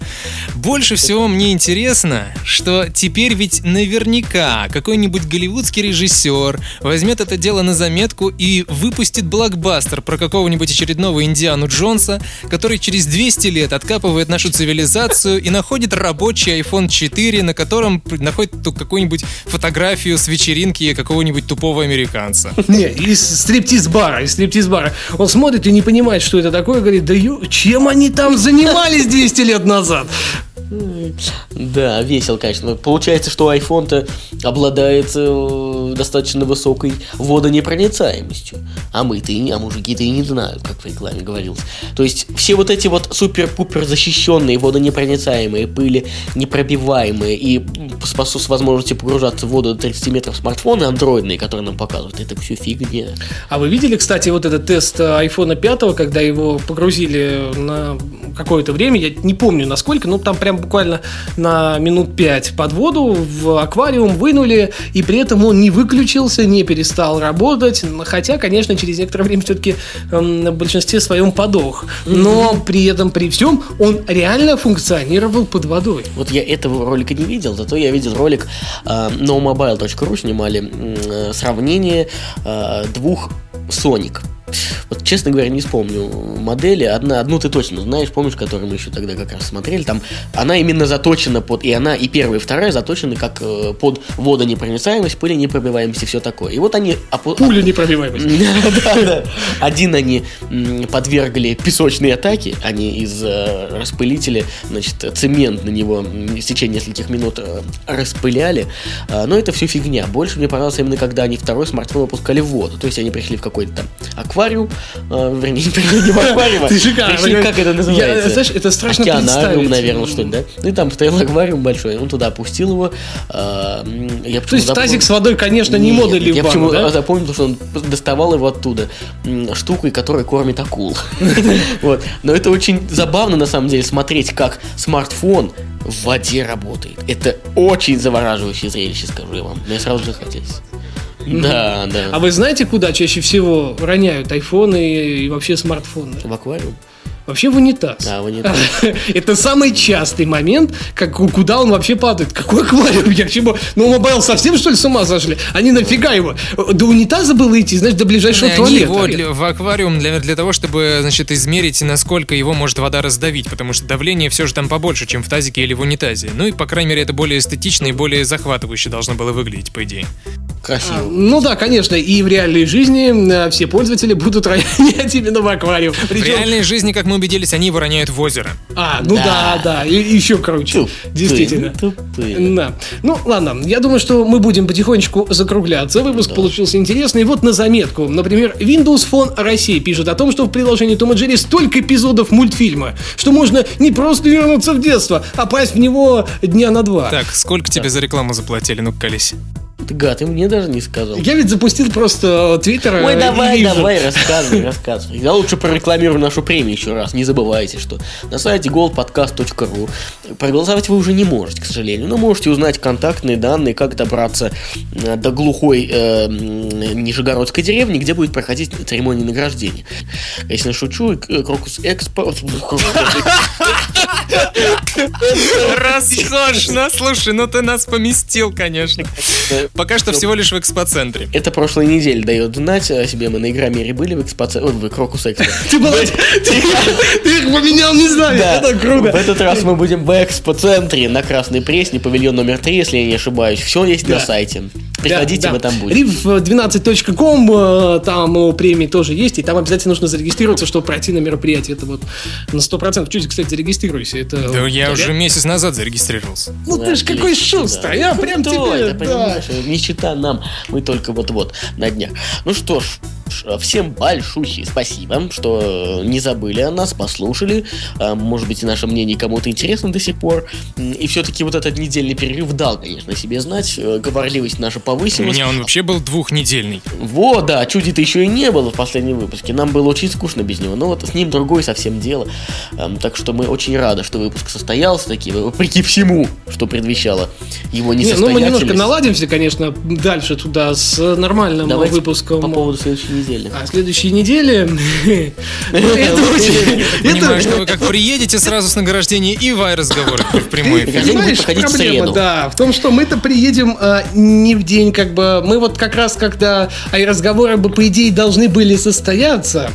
Больше всего мне интересно, что теперь ведь наверняка какой-нибудь голливудский режиссер возьмет это дело на заметку и выпустит блокбастер про какого-нибудь очередного Индиану Джонса, который через 200 лет откапывает нашу цивилизацию и находит рабочий iPhone 4, на котором находит какую-нибудь фотографию с вечеринки какого-нибудь тупого американца. [LAUGHS] Не, из стриптиз-бара, из стриптиз-бара. Он смотрит и не понимает, что это такое, говорит, да ё, чем они там занимались 200 лет назад? Да, весело, конечно. Но Получается, что iPhone-то обладает э, достаточно высокой водонепроницаемостью. А мы-то и не, а мужики-то и не знают, как в рекламе говорилось. То есть все вот эти вот супер-пупер защищенные, водонепроницаемые, пыли непробиваемые и способ с возможностью погружаться в воду до 30 метров смартфоны андроидные, которые нам показывают, это все фигня. А вы видели, кстати, вот этот тест э, iPhone 5, когда его погрузили на какое-то время, я не помню насколько, но там прям буквально на минут 5 под воду в аквариум вынули, и при этом он не выключился, не перестал работать, хотя, конечно, через некоторое время все-таки в большинстве своем подох. Но при этом, при всем, он реально функционировал под водой. Вот я этого ролика не видел, зато я видел ролик э, nomobile.ru снимали э, сравнение э, двух Sonic. Вот, честно говоря, не вспомню модели. Одна, одну ты точно знаешь, помнишь, которую мы еще тогда как раз смотрели. Там она именно заточена под... И она, и первая, и вторая заточены как э, под водонепроницаемость, пыленепробиваемость и все такое. И вот они... опу- Пуля непробиваемость. [LAUGHS] Да, да. Один они подвергли песочной атаке, они из э, распылителя, значит, цемент на него в течение нескольких минут э, распыляли. А, но это все фигня. Больше мне понравилось именно, когда они второй смартфон выпускали в воду. То есть они пришли в какой-то там аквариум, э, вернее, не в аквариум, а [LAUGHS] Ты шикарно. пришли, как это называется? Я, знаешь, это страшно Океанариум, наверное, что ли, да? Ну и там стоял аквариум большой, он туда опустил его. м, я То есть почему-то тазик запомнил- с водой, конечно, не нет, модули Я почему да? запомнил, что он доставал его оттуда штукой, которая кормит акул. [LAUGHS] Вот. Но это очень забавно, на самом деле, смотреть, как смартфон в воде работает. Это очень завораживающее зрелище, скажу я вам. Мне сразу захотелось. [LAUGHS] Да, да. А вы знаете, куда чаще всего роняют айфоны и вообще смартфоны? В аквариум? Вообще в унитаз. А, в унитаз. [LAUGHS] Это самый частый момент, как, куда он вообще падает. Какой аквариум? Я чего? Ну, mobile совсем, что ли, с ума сошли? Они нафига его? До унитаза было идти, знаешь, до ближайшего Они туалета. его для- в аквариум для, для того, чтобы, значит, измерить, насколько его может вода раздавить, потому что давление все же там побольше, чем в тазике или в унитазе. Ну и, по крайней мере, это более эстетично и более захватывающе должно было выглядеть, по идее. Красиво. Ну да, конечно, и в реальной жизни э, все пользователи будут [LAUGHS] ронять именно в аквариум. В Причем- реальной жизни, как мы убедились, они его роняют в озеро. А, ну да, Да. да, и еще круче. Тупые, Действительно. тупые. Да. Ну, ладно, я думаю, что мы будем потихонечку закругляться. Выпуск получился интересный. Вот на заметку. Например, Windows Phone Россия пишет о том, что в приложении Том и Джерри столько эпизодов мультфильма, что можно не просто вернуться в детство, а пасть в него дня на два. Так, сколько тебе за рекламу заплатили? Ну-ка, колись. Ты гад, ты мне даже не сказал. Я ведь запустил просто твиттер. Ой, э, и давай, вижу. давай, [LAUGHS] рассказывай, рассказывай. Я лучше прорекламирую нашу премию еще раз. Не забывайте, что на сайте goldpodcast.ru проголосовать вы уже не можете, к сожалению. Но можете узнать контактные данные, как добраться э, до глухой э, Нижегородской деревни, где будет проходить церемония награждения. Если шучу, э, Крокус Экспо... Роскошно! Слушай, ну ты нас поместил, конечно. Пока что всего лишь в экспоцентре. Это прошлой неделе дает знать о себе. Мы на Игромире были в экспоце... Ой, в Крокус Экспо. [LAUGHS] Ты, их поменял, не знаю. Да. Это круто. В этот раз мы будем в экспо-центре на Красной Пресне, павильон номер 3, если я не ошибаюсь. Все есть на сайте. Приходите, мы там будем. Riv12.com, э, там э, премии тоже есть, и там обязательно нужно зарегистрироваться, чтобы пройти на мероприятие. Это вот на 100%. Чуть, кстати, зарегистрируйся. Это Да я уже месяц назад зарегистрировался. Ну ты ж какой шустрый, а? Прям Да, тебе, чита нам, мы только вот-вот на днях. Ну что ж, всем большущее спасибо, что не забыли о нас, послушали. А, Может быть, и наше мнение кому-то интересно до сих пор. И все-таки вот этот недельный перерыв дал, конечно, себе знать. Э, Говорливость наша У повысилась. меня он вообще был двухнедельный. Вот, да, чуди-то еще и не было в последнем выпуске. Нам было очень скучно без него. Но вот с ним другое совсем дело. Эм, так что мы очень рады, что выпуск состоялся таки, вопреки всему, что предвещало его Не, ну мы несостоятельность. немножко наладимся, конечно, дальше туда с нормальным Давайте выпуском. по поводу следующей недели. А следующей неделе... [LAUGHS] ну, Понимаю, что вы как приедете сразу с награждения и в разговор в прямой эфир. Проблема, да, в том, что мы-то приедем а, не в день, как бы, мы вот как раз, когда а, и разговоры бы, по идее, должны были состояться,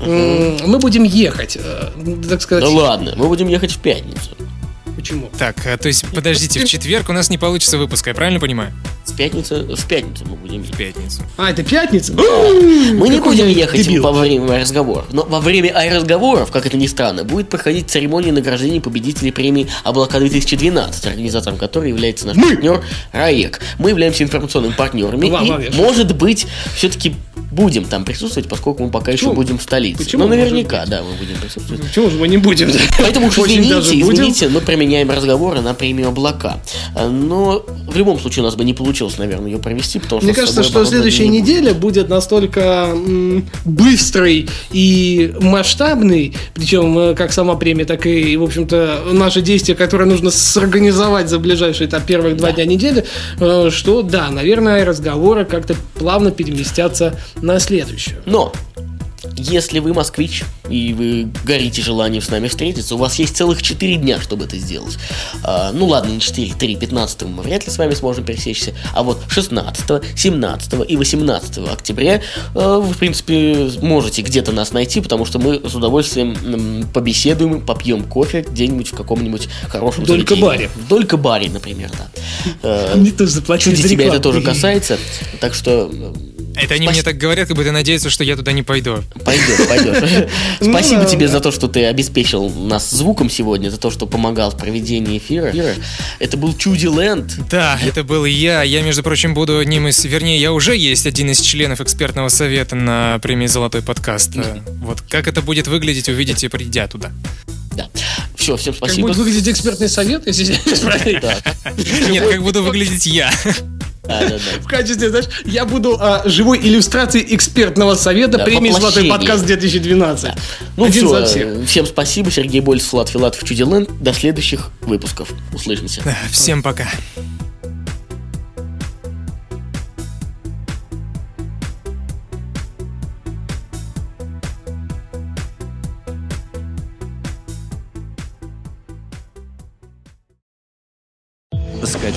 мы будем ехать, э, так сказать. Да ладно, мы будем ехать в пятницу. Почему? Так, а, то есть, подождите, в четверг у нас не получится выпуска, я правильно понимаю? С пятницы, в пятницу мы будем В пятницу. А, это пятница? Мы не будем ехать дебил. во время разговоров. Но во время разговоров, как это ни странно, будет проходить церемония награждения победителей премии «Облака 2012», организатором которой является наш партнер РАЕК. Мы являемся информационными партнерами Ва- и, ва- вешай. может быть, все-таки будем там присутствовать, поскольку мы пока еще Почему? будем в столице. Почему может наверняка, да, мы будем присутствовать. Чего же мы не будем? Поэтому уж извините, извините, мы применяем разговоры на премию «Облака». А, Но в любом случае у нас бы не получилось, наверное, ее провести, потому что Мне кажется, что следующая не неделя будет настолько быстрой и масштабной, причем э, как сама премия, так и, в общем-то, наши действия, которые нужно сорганизовать за ближайшие там, первых два дня недели, э, что да, наверное, разговоры как-то плавно переместятся на следующую. Но если вы москвич и вы горите желанием с нами встретиться, у вас есть целых 4 дня, чтобы это сделать. А, ну ладно, не 4, 3, 15 мы вряд ли с вами сможем пересечься, а вот 16, 17 и 18 октября э, вы, в принципе, можете где-то нас найти, потому что мы с удовольствием побеседуем, попьем кофе где-нибудь в каком-нибудь хорошем Долька-баре. заведении. В Долька-баре, например, да. [LAUGHS] Мне тоже заплатили Чуди тебя это тоже касается, так что Это они Спас- мне так говорят, как будто надеются, что я туда не пойду. Пойдешь, пойдешь. [LAUGHS] Спасибо тебе за то, что ты обеспечил нас звуком сегодня, за то, что помогал в проведении эфира. Это был Чуди Ленд. Да, это был я. Я, между прочим, буду одним из... Вернее, я уже есть один из членов экспертного совета на премии «Золотой подкаст». Вот как это будет выглядеть, увидите, придя туда. Да. Все, всем Как спасибо. будет выглядеть экспертный совет, если [LAUGHS] Нет, как буду выглядеть я. [LAUGHS] В качестве, знаешь, я буду а, живой иллюстрацией экспертного совета премии «Золотой подкаст 2012». Ну Один за все, всем спасибо. Сергей Больцев, Влад Филатов, Чуди Ленд. До следующих выпусков. Услышимся. Всем пока.